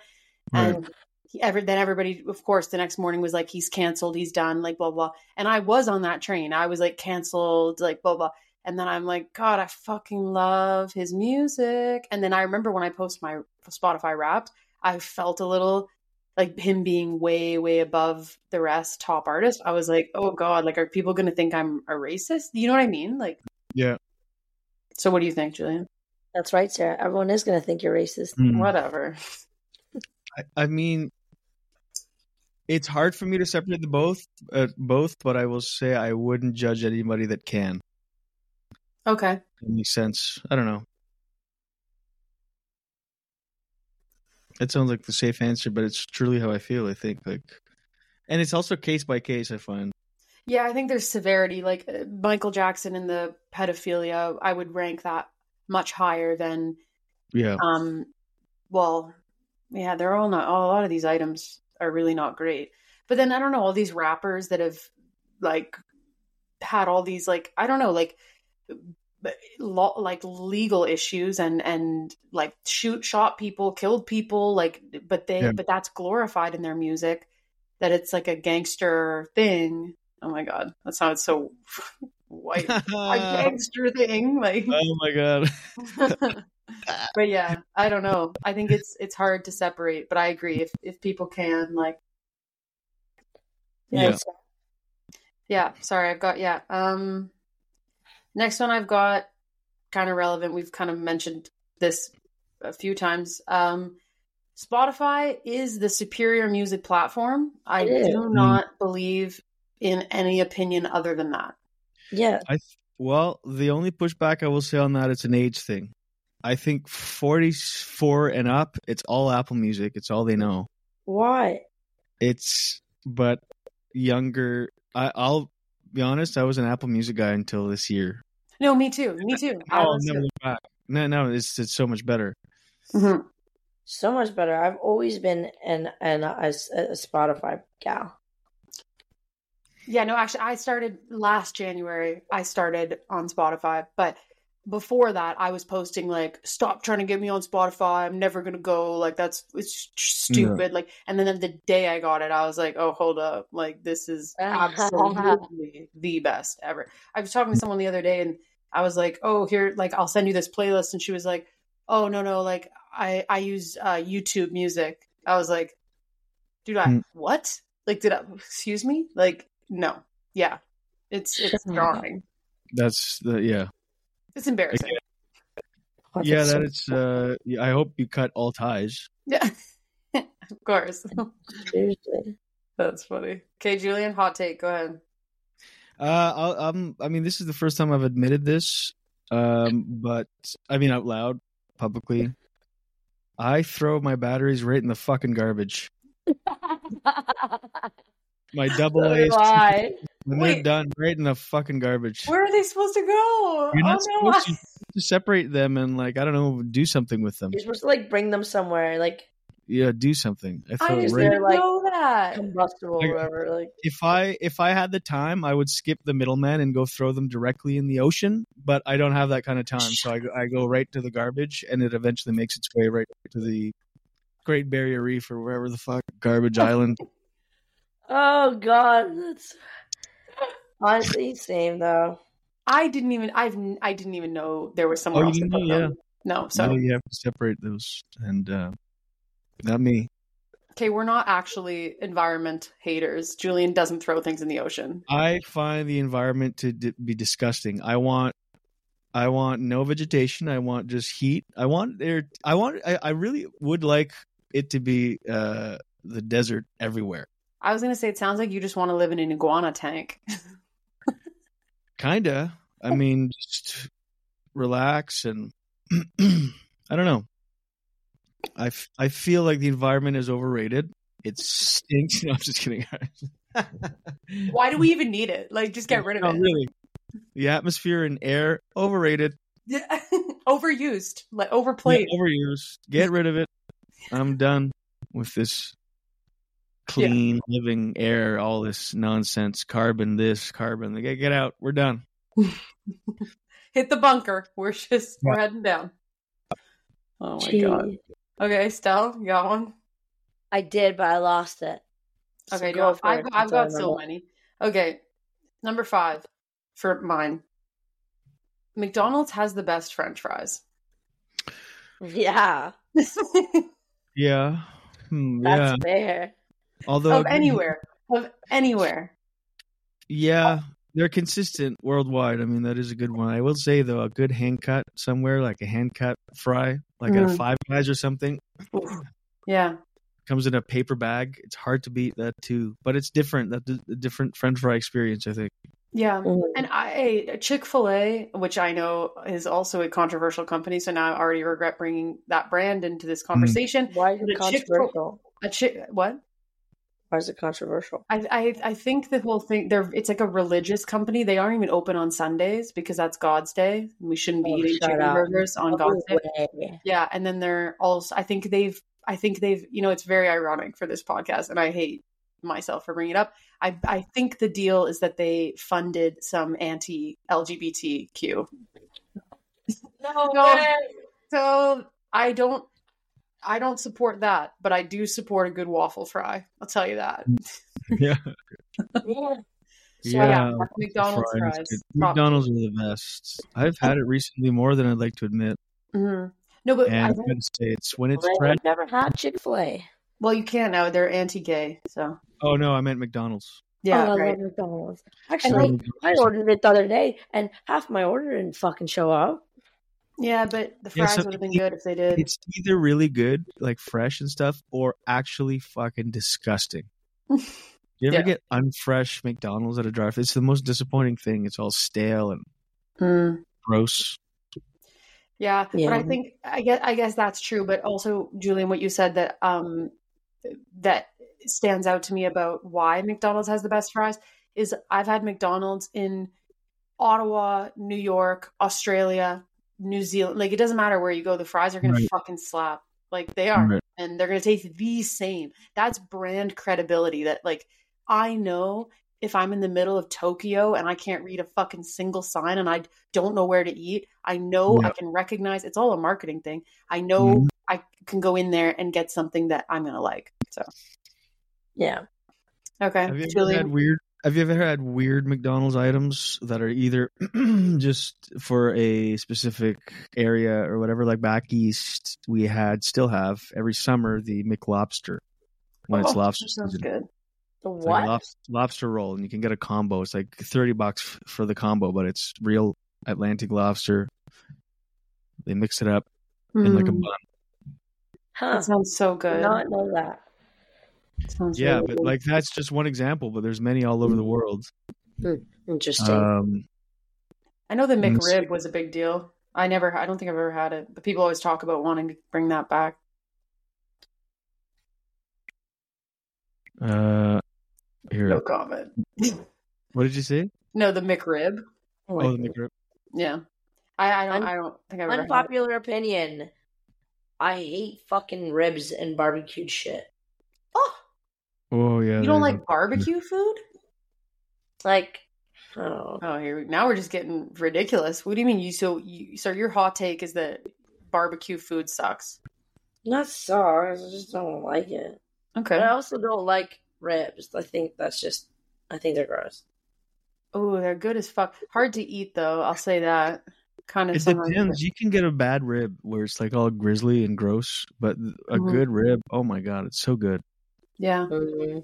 Right. And he, every, then everybody, of course, the next morning was like, he's canceled, he's done, like blah, blah. And I was on that train. I was like, canceled, like blah, blah. And then I'm like, God, I fucking love his music. And then I remember when I post my Spotify Wrapped, I felt a little like him being way, way above the rest, top artist. I was like, oh God, like, are people going to think I'm a racist? You know what I mean? Like, yeah. so what do you think, Julien? That's right, Sarah. Everyone is going to think you're racist. Mm. Whatever. I, I mean, it's hard for me to separate the both, uh, both. But I will say I wouldn't judge anybody that can. Okay. That makes sense. I don't know. It sounds like the safe answer, but it's truly how I feel. I think like, and it's also case by case. I find. Yeah, I think there's severity. Like uh, Michael Jackson and the pedophilia, I would rank that much higher than Yeah. um well yeah they're all not All, a lot of these items are really not great but then i don't know all these rappers that have like had all these like i don't know like law like legal issues and and like shoot shot people killed people like but they Yeah. but that's glorified in their music that it's like a gangster thing oh my god that sounds so white a gangster thing like oh my god. but yeah, I don't know. I think it's it's hard to separate, but I agree if if people can like Yeah. Yes. yeah, sorry, I've got yeah. Um next one I've got kind of relevant. We've kind of mentioned this a few times. Um Spotify is the superior music platform. I It is. do not believe in any opinion other than that. Yeah. I th- well, the only pushback I will say on that it's an age thing. I think 44 and up, it's all Apple Music. It's all they know. Why? It's but younger. I, I'll be honest. I was an Apple Music guy until this year. No, me too. Me too. I Oh, was never too. look back. No, no, it's it's so much better. Mhm. So much better. I've always been an an a, a Spotify gal. Yeah, no, actually, I started last January. I started on Spotify, but before that, I was posting like, "Stop trying to get me on Spotify. I'm never gonna go. Like that's it's stupid." Like, and then the day I got it, I was like, "Oh, hold up! Like this is absolutely the best ever." I was talking to someone the other day, and I was like, "Oh, here, like I'll send you this playlist," and she was like, "Oh, no, no, like I I use uh, YouTube Music." I was like, "Dude, I Mm. what? Like, did I? Excuse me? Like." No. Yeah. It's it's Shut up. jarring. That's the yeah. It's embarrassing. What's yeah, it so- that it's. Uh, I hope you cut all ties. Yeah. of course. Seriously. That's funny. Okay, Julien, hot take. Go ahead. Uh, I'll, um, I mean, this is the first time I've admitted this. Um, but I mean, out loud, publicly, I throw my batteries right in the fucking garbage. My double So A's, do I. when they're done, right in the fucking garbage. Where are they supposed to go? You're not oh no! supposed to, to separate them and like I don't know, do something with them. You're supposed to like bring them somewhere, like Yeah, do something. I I just right. didn't like- know that. combustible Like- whatever. Like If I if I had the time, I would skip the middleman and go throw them directly in the ocean. But I don't have that kind of time, so I, go- I go right to the garbage, and it eventually makes its way right to the Great Barrier Reef or wherever the fuck garbage island. Oh god, that's honestly same though. I didn't even. I've. I didn't even know there was Oh, somewhere you else to didn't know? them. No. So So you have to separate those, and uh, not me. okay, we're not actually environment haters. Julien doesn't throw things in the ocean. I find the environment to d- be disgusting. I want, I want no vegetation. I want just heat. I want there. I want. I, I really would like it to be uh, the desert everywhere. I was gonna say it sounds like you just want to live in an iguana tank. Kinda. I oh. mean, just relax and I don't know. I, f- I feel like the environment is overrated. It stinks. No, I'm just kidding. Why do we even need it? Like, just get rid of No, it. really. The atmosphere and air overrated. Yeah. Overused, like Yeah, overplayed. overused. Get rid of it. I'm done with this clean living air, all this nonsense, carbon this, carbon. Get, get out. We're done. Hit the bunker. We're just we're heading down. Oh my god. Okay, Stel, you got one. I did, but I lost it. So Okay, go go. I've, it. I've That's all I got so many. Okay, number five for mine. McDonald's has the best French fries. Yeah, Yeah. Hmm, that's yeah. fair. Although of anywhere, of anywhere. Yeah, they're consistent worldwide. I mean, that is a good one. I will say though, a good hand cut somewhere, like a hand cut fry, like at a Mm. Five Guys or something, Yeah, comes in a paper bag. It's hard to beat that too, but it's different. That's a different French fry experience, I think. yeah. Mhm. And I Chick Fil A, which I know is also a controversial company, so now I already regret bringing that brand into this conversation. Why is it controversial? A chick, what? Why is it controversial? I, I I think the whole thing they're it's like a religious company. They aren't even open on Sundays because that's God's day. We shouldn't be Oh, eating chicken up. burgers on No God's day. Yeah, and then they're also I think they've I think they've you know it's very ironic for this podcast and I hate myself for bringing it up. I I think the deal is that they funded some anti LGBTQ. No, No. way. So I don't I don't support that, but I do support a good waffle fry. I'll tell you that. Yeah, Yeah. So Yeah, yeah, McDonald's fries, fries. McDonald's are the best. I've had it recently more than I'd like to admit, Mhm. No, but and I I've think, to say it's when it's Well, fresh. I've never had Chick Fil A. well, you can't now. They're anti-gay, so Oh no, I meant McDonald's. yeah, oh, I right. love McDonald's. And Actually, like, I ordered it the other day, and half my order didn't fucking show up. Yeah, but the Yeah, fries so would have been good if they did. It's either really good, like fresh and stuff, or actually fucking disgusting. You ever Yeah. get unfresh McDonald's at a drive? It's the most disappointing thing. It's all stale and Mm. gross. Yeah, but I think I guess I guess that's true. But also, Julien, what you said that um that stands out to me about why McDonald's has the best fries is I've had McDonald's in Ottawa, New York, Australia, New Zealand. Like it doesn't matter where you go, the fries are gonna Right. fucking slap. Like they are, Right. and they're gonna taste the same. That's brand credibility. That like I know if I'm in the middle of Tokyo and I can't read a fucking single sign and I don't know where to eat, I know I can recognize it's all a marketing thing. I know Mhm. I can go in there and get something that I'm gonna like. So Yeah. okay, Have you ever Julien. had weird? Have you ever had weird McDonald's items that are either just for a specific area or whatever? Like back east, we had still have every summer the McLobster when it's Oh, lobster that sounds good. The It's like a what? lobster, lobster roll, and you can get a combo. It's like thirty bucks for the combo, but it's real Atlantic lobster. They mix it up in like a Mm, bun. Huh. that sounds so good. not know that. Sounds Yeah, really but good. like that's just one example. But there's many all over the world. Interesting. Um, I know the McRib was a big deal. I never, I don't think I've ever had it, but people always talk about wanting to bring that back. Uh, here. No comment. What did you say? No, the McRib. Oh, the McRib. Yeah, I, I don't, Un- I don't think I've ever had it. Unpopular opinion. I hate fucking ribs and barbecued shit. Oh, yeah. you don't there you like barbecue food? Like, oh, Oh, here we- now we're just getting ridiculous. What do you mean? You so you so your hot take is that barbecue food sucks? not sauce. I just don't like it. Okay. But I also don't like ribs. I think that's just. I think they're gross. Oh, they're good as fuck. Hard to eat though. I'll say that. Kind of. It sometimes- depends. You can get a bad rib where it's like all grizzly and gross, but a Mhm. good rib, oh my god, it's so good. Yeah. Mm.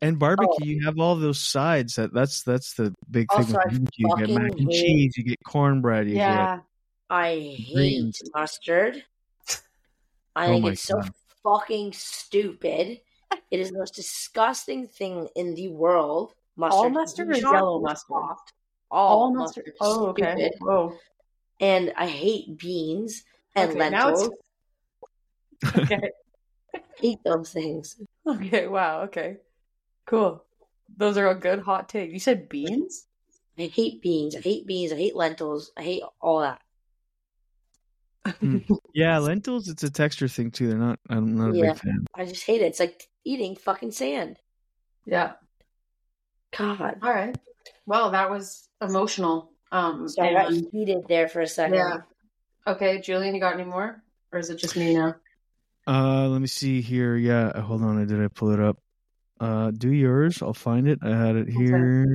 And barbecue, you have all those sides. That that's that's the big thing with barbecue. You get mac fucking and cheese, you get cornbread, you Yeah. I hate Greens. mustard. I Oh think my it's so fucking stupid. It is the most disgusting thing in the world. Mustard. All mustard or yellow mustard? soft. All, All mustard. mustard. Oh, okay. Stupid. Whoa. And I hate beans and Okay, now it's- lentils. Okay. Hate those things. Okay. Wow. Okay. Cool. Those are a good hot take. You said beans? I hate beans. I hate beans. I hate lentils. I hate all that. yeah, lentils. It's a texture thing too. They're not. I'm not a Yeah. big fan. I just hate it. It's like eating fucking sand. Yeah. God. All right. Well, that was emotional. Um. So I got heated there for a second. yeah. Okay, Julien, you got any more, or is it just me now? Uh, let me see here. Yeah, uh, hold on. Did I pull it up? Uh, do yours. I'll find it. I had it here.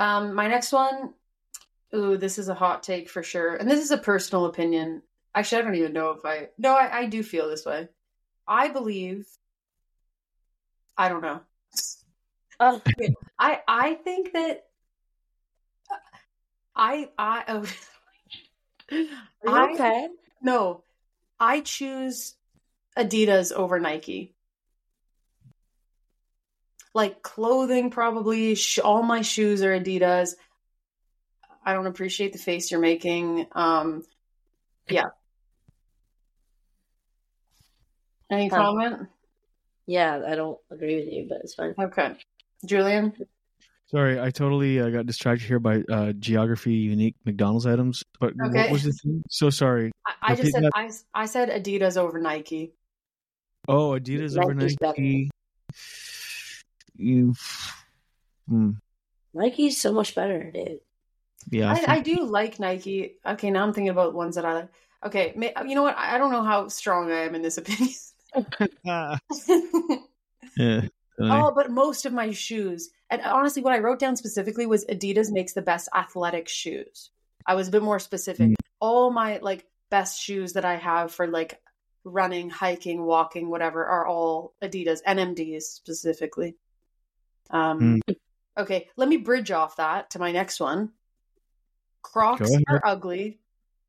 Um, my next one. Ooh, this is a hot take for sure, and this is a personal opinion. Actually, I don't even know if I. No, I, I do feel this way. I believe. I don't know. Oh, I I think that. I I oh. are you I- okay? No, I choose Adidas over Nike. Like clothing, probably. Sh- all my shoes are Adidas. I don't appreciate the face you're making. Um, yeah. Any Huh. comment? Yeah, I don't agree with you, but it's fine. Okay, Julien. Sorry, I totally uh, got distracted here by uh, geography unique McDonald's items. But what Okay. was the thing? So sorry. I, I just said that. I, I said Adidas over Nike. Oh, Adidas over Nike's better. Nike. You. Hmm. Nike's so much better, dude. Yeah, I I, I do like Nike. Okay, now I'm thinking about ones that I like. Okay, you know what? I don't know how strong I am in this opinion. Ah, yeah. oh, but most of my shoes, and honestly, what I wrote down specifically was Adidas makes the best athletic shoes. I was a bit more specific. Mm. All my like best shoes that I have for like running, hiking, walking, whatever, are all Adidas, NMDs specifically. Um, Mm. Okay, let me bridge off that to my next one. Crocs are ugly.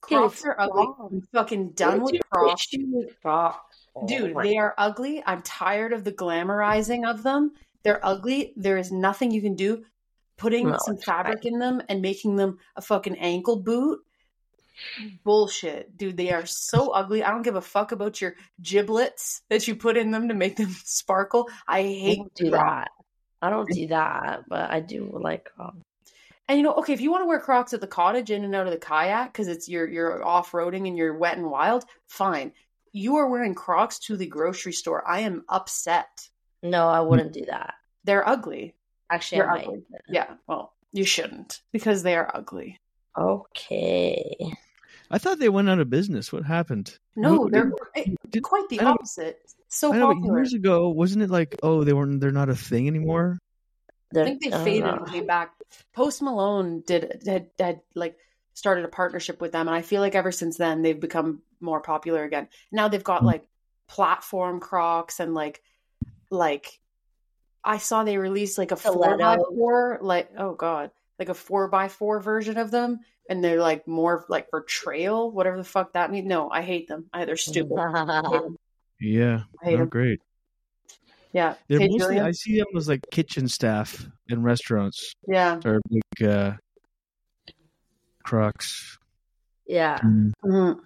Crocs are ugly. I'm fucking done with Crocs. issue with Crocs? Oh Dude, they are ugly. I'm tired of the glamorizing of them. They're ugly. There is nothing you can do. Putting No, some it's fabric in them and making them a fucking ankle boot. Bullshit. Dude, they are so ugly. I don't give a fuck about your giblets that you put in them to make them sparkle. I I hate don't do that. I don't do that, but I do like Crocs. And you know, okay, if you want to wear Crocs at the cottage in and out of the kayak because it's you're you're off roading and you're wet and wild, fine. You are wearing Crocs to the grocery store. I am upset. No, I wouldn't do that. They're ugly. Actually, They're I ugly. Yeah, well, you shouldn't because they are ugly. Okay. I thought they went out of business. What happened? No, What- they're did- did- quite the I opposite. So I know, popular. years ago, wasn't it like, oh, they weren't, they're not a thing anymore? I think they don't faded know. and came back. Post Malone did had, had like started a partnership with them, and I feel like ever since then they've become more popular again. Now they've got Mm. like platform Crocs and like like I saw they released like a four by four, like oh god, like a four by four version of them, and they're like more like for trail, whatever the fuck that means. No, I hate them. I, they're stupid. I hate them. Yeah, I hate not them. great. Yeah, They're Okay, mostly, Julien? I see them as like kitchen staff in restaurants yeah. or like, uh, Crocs. Yeah. Mm. Mhm.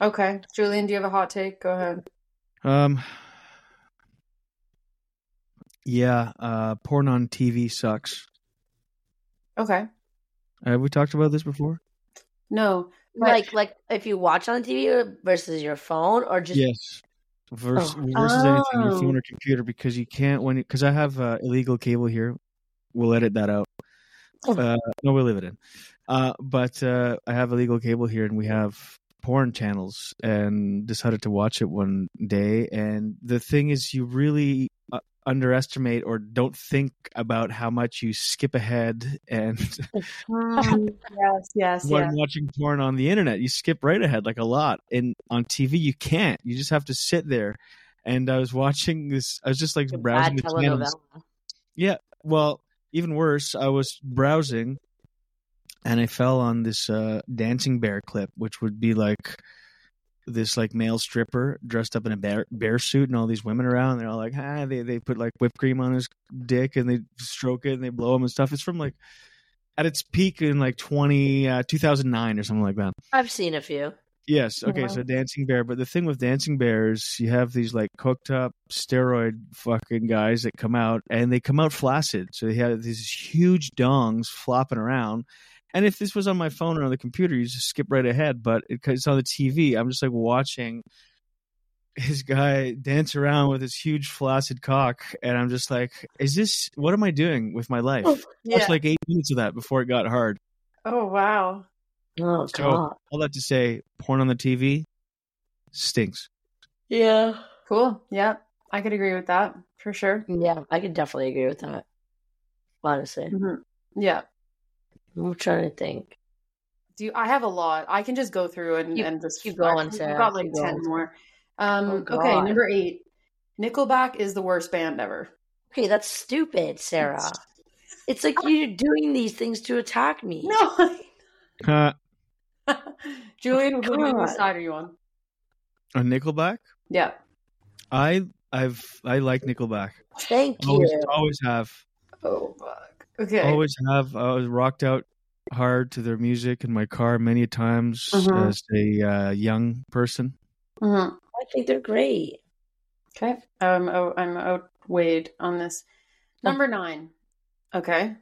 Okay, Julien, do you have a hot take? Go ahead. Um. Yeah, uh, porn on TV sucks. Okay. Have we talked about this before? No, but- Like like if you watch on TV versus your phone or just yes. Versus, Oh. versus anything your Oh. phone or computer because you can't when because I have uh, illegal cable here. We'll edit that out. Oh. Uh, no, we'll leave it in. Uh, but uh, I have illegal cable here, and we have porn channels, and decided to watch it one day. And the thing is, you really uh, underestimate or don't think about how much you skip ahead and Mm, yes, yes, when yes. watching porn on the internet. You skip right ahead like a lot. And on TV, you can't. You just have to sit there. And I was watching this. I was just like browsing the channels. telenovela. Well, even worse, I was browsing, and I fell on this uh, dancing bear clip, which would be like this like male stripper dressed up in a bear bear suit and all these women around. They're all like, ah, they they put like whipped cream on his dick and they stroke it and they blow him and stuff. It's from like at its peak in like 20, uh, 2009 or something like that. I've seen a few. Yes. Okay. Wow. So dancing bear, but the thing with dancing bears, you have these like cooked up steroid fucking guys that come out, and they come out flaccid. So they have these huge dongs flopping around. And if this was on my phone or on the computer, you just skip right ahead. But it, 'cause it's on the TV, I'm just like watching his guy dance around with his huge flaccid cock, and I'm just like, is this what am I doing with my life? Yeah. Watched like eight minutes of that before it got hard. Oh wow. Oh So- god. All that to say, porn on the TV stinks. Yeah. Cool. Yeah, I could agree with that for sure. Yeah, I could definitely agree with that. Honestly. hmm Yeah. I'm trying to think. Do you, I have a lot? I can just go through and, Keep- and just keep going, I've Sarah. got like Keep ten going. more. Um, Oh, okay, number eight. Nickelback is the worst band ever. Okay, that's stupid, Sarah. It's like you're doing these things to attack me. No. Uh, Julien, who God. what side are you on? a Nickelback. Yeah. I I've I like Nickelback. Thank you. Always always have. Oh fuck. Okay. I always have. I was rocked out hard to their music in my car many times Mhm. as a uh, young person. Mhm. I think they're great. Okay. Um. Oh, I'm outweighed on this. Number nine. Okay.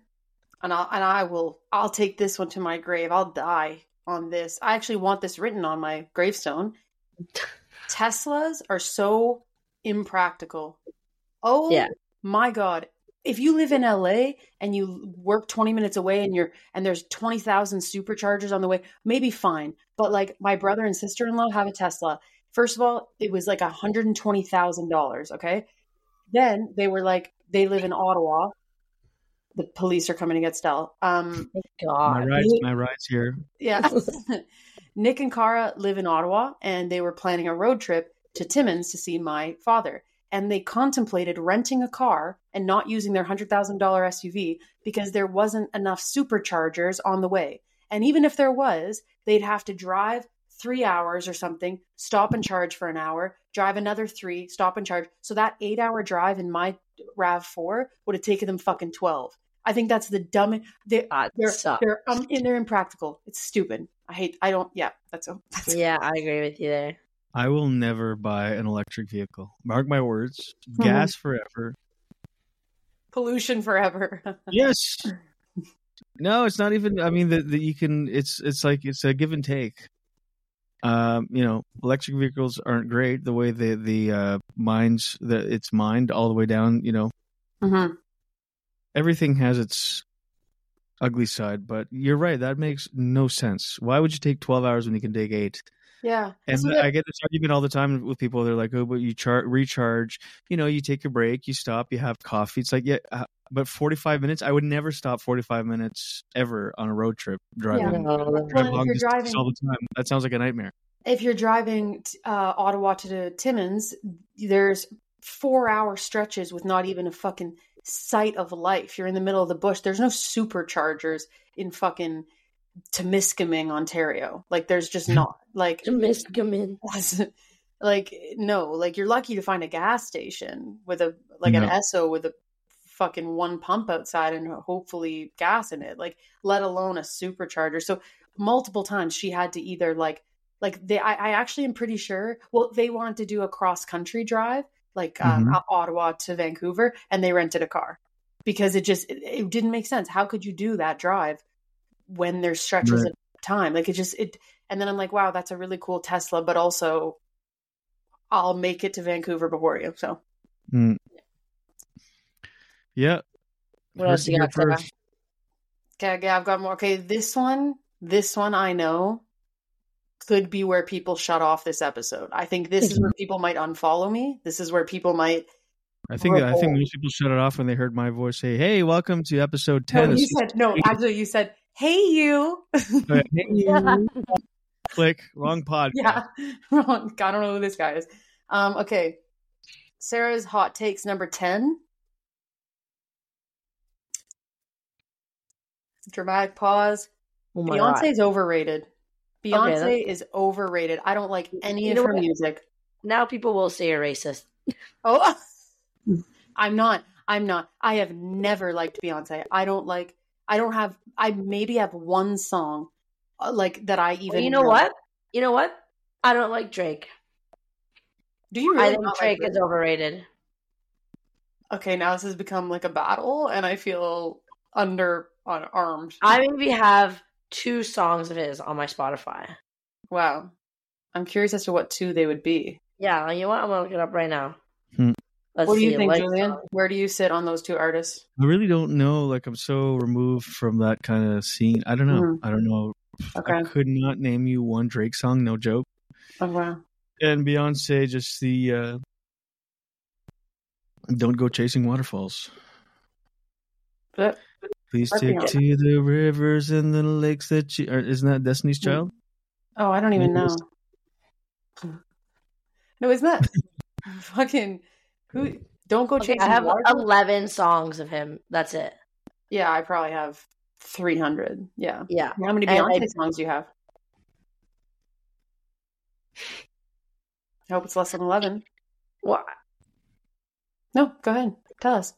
And I'll and I will. I'll take this one to my grave. I'll die on this. I actually want this written on my gravestone. Teslas are so impractical. Oh Yeah. my god. If you live in LA and you work 20 minutes away and you're and there's 20,000 superchargers on the way, maybe fine. But like my brother and sister-in-law have a Tesla. First of all, it was like $120,000, okay? Then they were like they live in Ottawa. The police are coming to get Stel. Um Thank My God. rides, my rides here. yeah. Nick and Cara live in Ottawa and they were planning a road trip to Timmins to see my father. And they contemplated renting a car and not using their $100,000 SUV because there wasn't enough superchargers on the way. And even if there was, they'd have to drive three hours or something, stop and charge for an hour, drive another three, stop and charge. So that eight hour drive in my RAV4 would have taken them fucking 12. I think that's the dumbest. They, That they're they're um they're impractical. It's stupid. I hate. I don't. Yeah, that's a that's Yeah, I agree with you there. I will never buy an electric vehicle. Mark my words. Mhm. Gas forever. pollution forever. Yes. No, it's not even. I mean, that you can. It's it's like it's a give and take. Um, you know, electric vehicles aren't great the way the the uh, mines that it's mined all the way down. You know, mm-hmm. everything has its ugly side, but you're right. That makes no sense. Why would you take 12 hours when you can take eight? Yeah, And So I get this argument all the time with people. They're like, "Oh, but you char- recharge. You know, you take a break, you stop, you have coffee. It's like, yeah, uh, but 45 minutes. I would never stop 45 minutes ever on a road trip driving. No, Well, drive if long you're driving- all the time. That sounds like a nightmare. if you're driving uh, Ottawa to Timmins, there's four hour stretches with not even a fucking sight of life. You're in the middle of the bush. There's no superchargers in fucking Temiskaming, Ontario. Like there's just not. Like Temiskaming. like no like you're lucky to find a gas station with a like No. an esso with a fucking one pump outside and hopefully gas in it, like let alone a supercharger. So multiple times she had to either like like they I, I actually am pretty sure well they wanted to do a cross country drive like um, Mhm. Ottawa to Vancouver and they rented a car because it just it, it didn't make sense. How could you do that drive when there's stretches Right. of time? Like it just it and then I'm like, wow, that's a really cool Tesla, but also I'll make it to Vancouver before you. So Mm. Yeah. What else Heard you got, first. Okay, okay, I've got more. Okay, this one, this one I know could be where people shut off this episode. I think this is where people might unfollow me. This is where people might. I think I think most people shut it off when they heard my voice say, "Hey, welcome to episode No, ten." you said no. Actually, you said, "Hey, you." Hey, you. Click wrong pod. yeah, wrong. I don't know who this guy is. Um. Okay, Sarah's hot takes number ten. Dramatic pause. Oh my God. Overrated. Beyonce that's- is overrated. I don't like any You of her what? music. Now people will say you're racist. Oh, I'm not. I'm not. I have never liked Beyonce. I don't like. I don't have. I maybe have one song, uh, like that. I even. Well, you know what? You know what? I don't like Drake. Do you I think not Drake like is overrated. Okay, now this has become like a battle, and I feel under on armed. I maybe have two songs of his on my Spotify. wow, I'm curious as to what two they would be. Yeah, you know what? I'm gonna look it up right now. Hmm. Let's what do you see, think, like Julien? Where do you sit on those two artists? I really don't know. Like I'm so removed from that kind of scene. I don't know. Mhm. I don't know. Okay. I could not name you one Drake song. No joke. Oh wow. And Beyonce, just the uh, "Don't Go Chasing Waterfalls." But Please take Beyonce. to the rivers and the lakes that you. Or isn't that Destiny's Mm. Child? oh, I don't even Maybe know. it's- No, isn't that fucking who? Don't go Okay, chasing. I have waterfalls? 11 songs of him. That's it. Yeah, I probably have 300. Yeah. Yeah. How many And Beyonce I- songs do you have? I hope it's less than 11. Well, No, go ahead. Tell us.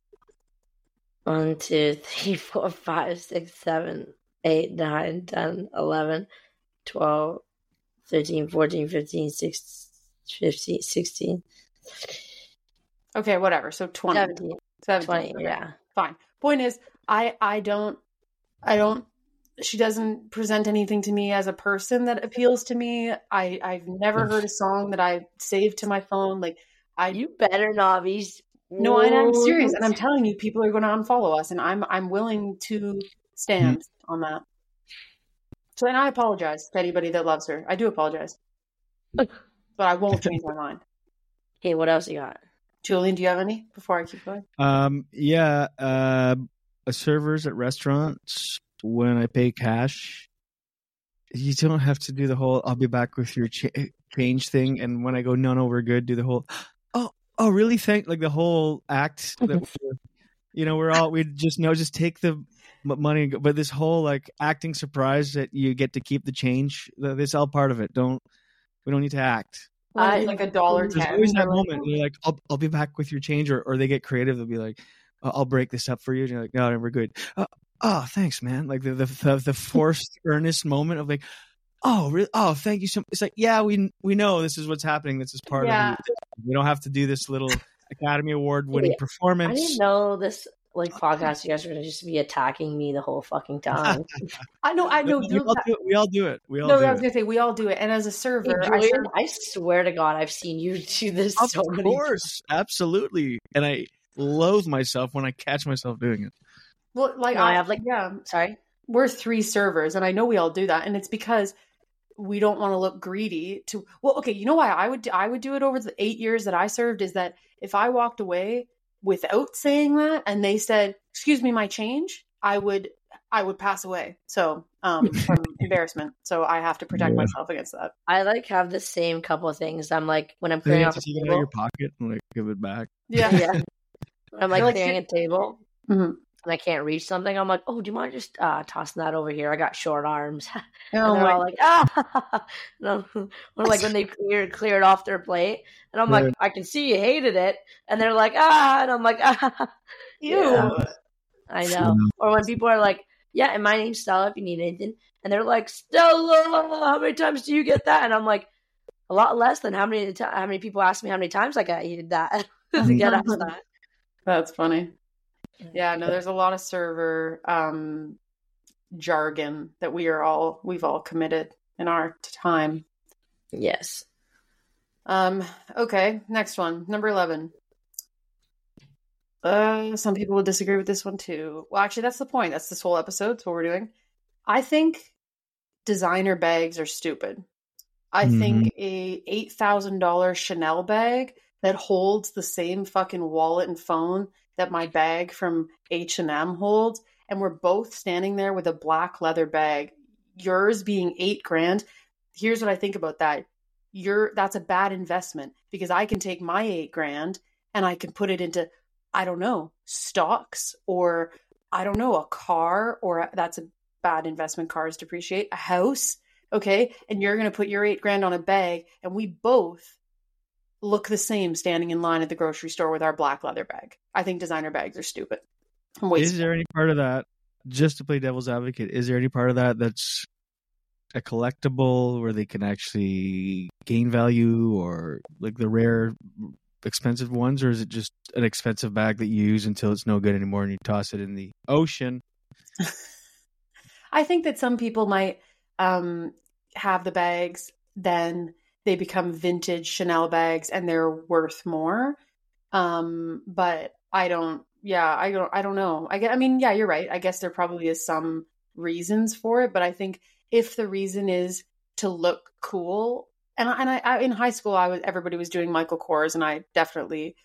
one, two, three, four, five, six, seven, eight, nine, 10, 11, 12, 13, 14, 15, 16, 15, 16, Okay, whatever. So 20. 17, 17. 20. Okay, Yeah. Fine. Point is, I I don't I don't she doesn't present anything to me as a person that appeals to me. I I've never heard a song that I saved to my phone. Like I You better not be. No, and I'm serious, and I'm telling you, people are going to unfollow us, and I'm I'm willing to stand mm-hmm. on that. So, and I apologize to anybody that loves her. I do apologize, but I won't change my mind. Okay, what else you got? Julien, do you have any before I keep going? Um, yeah, uh, servers at restaurants when I pay cash, you don't have to do the whole "I'll be back with your cha- change" thing. And when I go, "No, no, we're good," do the whole "Oh, oh, really?" Thank like the whole act that we're, you know we're all we just know just take the money, and go. but this whole like acting surprise that you get to keep the change. th- This all part of it. Don't we don't need to act. Like, I- like a dollar There's ten. always that They're moment. You're like, I'll, I'll be back with your change, or, or they get creative. They'll be like, "Uh, I'll break this up for you. And you're like, no, no, we're good. Uh, oh, thanks, man. Like the the the, the forced, earnest moment of like, oh, really? Oh, thank you so. much. It's like, yeah, we we know this is what's happening. This is part Yeah. of it. We don't have to do this little Academy Award winning Yeah. I performance. didn't know this like podcast. You guys were gonna just be attacking me the whole fucking time. I know, I know. we, all do it. we all do it. We all no, do I was it. gonna say we all do it, and as a Hey, server, I Julien, serve, I swear to God, I've seen you do this Of so many times. Of course, absolutely. And I loathe myself when I catch myself doing it. well, like No, I I have, like- yeah, Sorry. we're three servers and i know we all do that and it's because we don't want to look greedy to well okay you know why i would do, i would do it over the eight years that i served is that if i walked away without saying that and they said excuse me my change i would i would pass away so um from embarrassment so i have to protect Yeah. myself against that I like have the same couple of things. I'm like when I'm Then you clearing off to a it out your pocket and like give it back. yeah, Yeah. I'm like You're like, clearing a table Mhm. And I can't reach something, I'm like, oh, do you mind just uh, tossing that over here? I got short arms. Oh and they're my- all like, ah, no. or like when they cleared cleared off their plate, and I'm like, I can see you hated it, and they're like, ah, and I'm like, ah, Ew. Yeah. I know. Or when people are like, "Yeah, and my name's Stella. If you need anything," and they're like, "Stella, how many times do you get that?" And I'm like, a lot less than how many ti- how many people ask me how many times I got eaten that to get asked that. That's funny. Yeah, no, there's a lot of server um, jargon that we are all we've all committed in our time. Yes. Um, okay, next one, number eleven. Uh, some people will disagree with this one too. Well, actually, that's the point. That's this whole episode. That's what we're doing. I think designer bags are stupid. I think a eight thousand dollar Chanel bag that holds the same fucking wallet and phone that my bag from H and M holds, and we're both standing there with a black leather bag. Yours being eight grand. Here's what I think about that. You're that's a bad investment because I can take my eight grand and I can put it into I don't know stocks or I don't know a car or that's a bad investment. Cars depreciate. A house okay and you're going to put your eight grand on a bag and we both look the same standing in line at the grocery store with our black leather bag. I think designer bags are stupid. Is there any part of that, just to play devil's advocate, is there any part of that that's a collectible where they can actually gain value or like the rare expensive ones, or is it just an expensive bag that you use until it's no good anymore and you toss it in the ocean? i think that some people might um, have the bags then they become vintage chanel bags and they're worth more. Um, but i don't yeah i don't i don't know. I get i mean yeah you're right. I guess there probably is some reasons for it but i think if the reason is to look cool and I, and I, I in high school i was everybody was doing michael kors and i definitely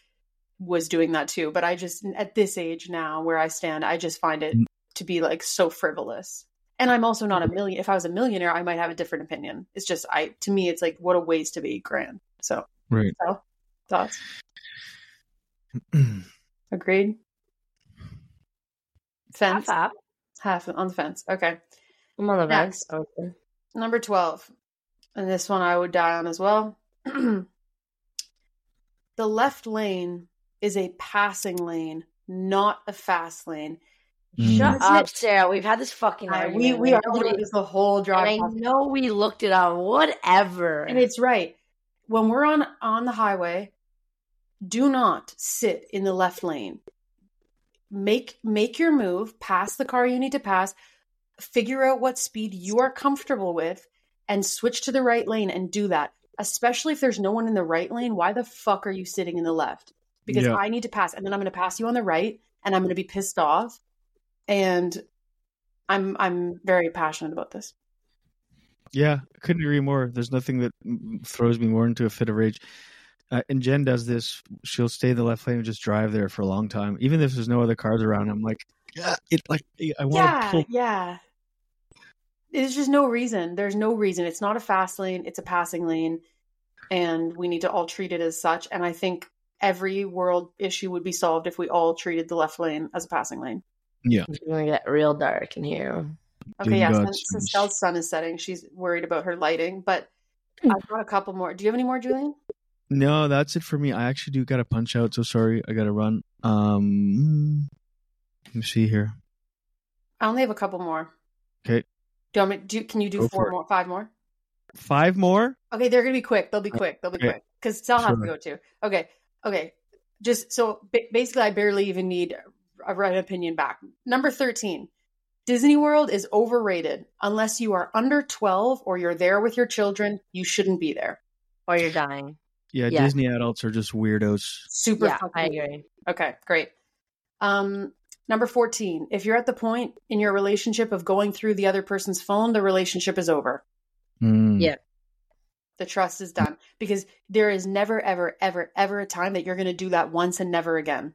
was doing that too but i just at this age now where i stand i just find it to be like so frivolous and i'm also not a million if i was a millionaire i might have a different opinion it's just i to me it's like what a waste to be grand so Right. so thoughts agreed fence Half, half. half on the fence okay I'm on the fence. Okay. Number 12. And this one I would die on as well. the left lane is a passing lane, not a fast lane. Mm. Shut Isn't up, Sarah. We've had this fucking argument. we we I are know this the whole drive. I know we looked it up. Whatever. And it's right. When we're on on the highway, do not sit in the left lane. Make make your move, pass the car you need to pass, figure out what speed you are comfortable with and switch to the right lane and do that. Especially if there's no one in the right lane, why the fuck are you sitting in the left? Because Yeah. I need to pass and then I'm going to pass you on the right and I'm going to be pissed off and I'm I'm very passionate about this. Yeah, couldn't agree more. There's nothing that throws me more into a fit of rage. Uh, and Jen does this. She'll stay in the left lane and just drive there for a long time, even if there's no other cars around. I'm like, yeah, it like I want to yeah, pull. yeah. There's just no reason. There's no reason. It's not a fast lane. It's a passing lane, and we need to all treat it as such. And I think every world issue would be solved if we all treated the left lane as a passing lane. It's gonna get real dark in here. Okay, Doing yeah. God's Since service. Estelle's sun is setting, she's worried about her lighting. But I've got a couple more. Do you have any more, Julien? No, that's it for me. I actually do got to punch out. So sorry, I got to run. Um, let me see here. I only have a couple more. Okay. Do you want me? Do can you do Go four for it. more? Five more? Five more. Okay, they're gonna be quick. They'll be quick. They'll be Okay. quick because Sal has Sure. to go too. Okay, okay. Just so basically, I barely even need a right opinion back. Number thirteen, Disney World is overrated. Unless you are under twelve or you're there with your children, you shouldn't be there. Or you're dying. Yeah, Yeah. Disney adults are just weirdos. Super. yeah, fucking I agree. Okay, great. Um, number 14. If you're at the point in your relationship of going through the other person's phone, the relationship is over. Mm. Yeah. The trust is done because there is never, ever, ever, ever a time that you're going to do that once and never again.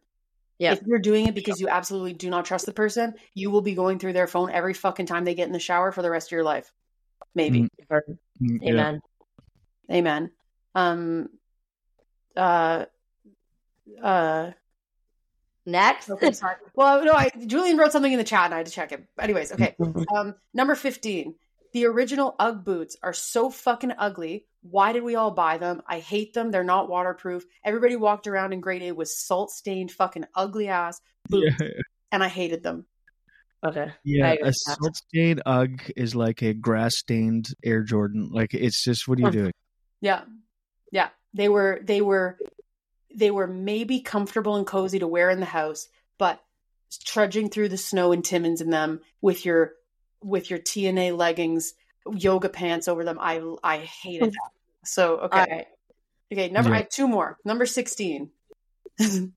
Yeah. If you're doing it because you absolutely do not trust the person, you will be going through their phone every fucking time they get in the shower for the rest of your life. Maybe. Mm. Or- Mm, yeah. Amen. Amen. Um, uh, uh, Next. Okay, sorry. Well, no, I, Julien wrote something in the chat and I had to check it. Anyways, okay. Um, number 15. the original UGG boots are so fucking ugly. Why did we all buy them? I hate them. They're not waterproof. Everybody walked around in grade A with salt stained, fucking ugly ass boots, Yeah, and I hated them. Okay. yeah. A salt stained UGG is like a grass stained Air Jordan. Like it's just what are you doing? Yeah. Yeah. They were they were they were maybe comfortable and cozy to wear in the house, but trudging through the snow and Timmins in them with your with your TNA leggings, yoga pants over them, I I hated mm. that. So okay. All right. Okay, number Yeah. I have two more. Number 16.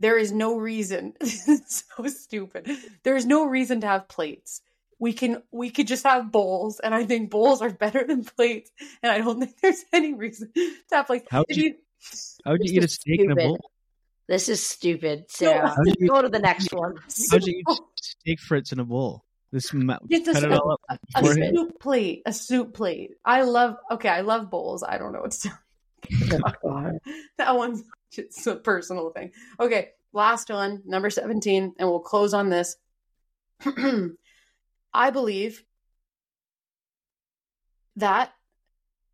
there is no reason so stupid. There is no reason to have plates. We can we could just have bowls, and I think bowls are better than plates. And I don't think there's any reason to have plates. How'd you- you- How'd you eat a is steak in a bowl? This is stupid, Sarah. How'd you, Go to the next one. how'd you eat steak frites in a bowl? This ma- Just a cut it soup- all up a soup plate, a soup plate. I love. Okay, I love bowls. I don't know what to say. Oh, that one's just a personal thing. Okay, last one, number 17, and we'll close on this. I believe that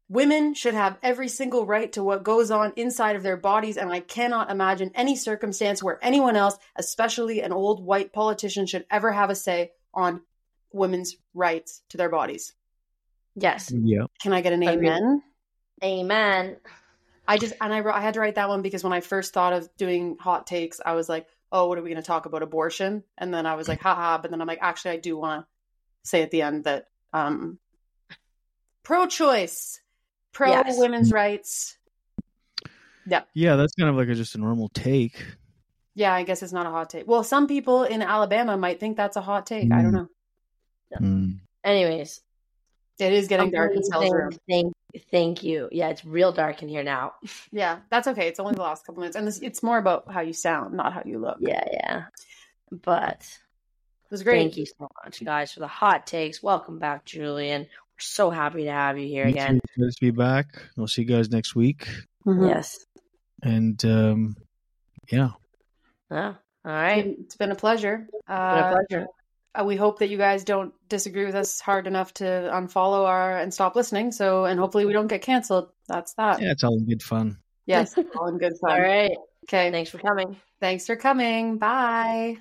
women should have every single right to what goes on inside of their bodies, and I cannot imagine any circumstance where anyone else, especially an old white politician, should ever have a say on women's rights to their bodies. Yes. Yeah. Can I get an Agreed. amen? Amen. I just and I wrote, I had to write that one because when I first thought of doing hot takes, I was like, "Oh, what are we going to talk about abortion?" And then I was like, "Haha!" But then I'm like, actually, I do want to say at the end that um, pro-choice, pro Yes. women's rights. Yeah, Yeah, that's kind of like a, just a normal take. Yeah, I guess it's not a hot take. Well, some people in Alabama might think that's a hot take. I don't Mm. Know. Mm. Anyways, It is getting dark in Sal's room. Thank, thank you. Yeah, it's real dark in here now. Yeah, that's okay. It's only the last couple minutes, and this, it's more about how you sound, not how you look. Yeah, yeah. But it was great. thank you so much, guys, for the hot takes. Welcome back, Julien. We're so happy to have you here Me again. too. Good to be back. We'll see you guys next week. Mhm. Yes. And um, yeah, Yeah. All It's right. been- It's been a pleasure. Been a Uh, pleasure. uh, Uh, we hope that you guys don't disagree with us hard enough to unfollow our and stop listening. So, and hopefully we don't get canceled. That's that. yeah, it's all in good fun. Yes, all in good fun. All right. Okay. Thanks for coming. Thanks for coming. Bye.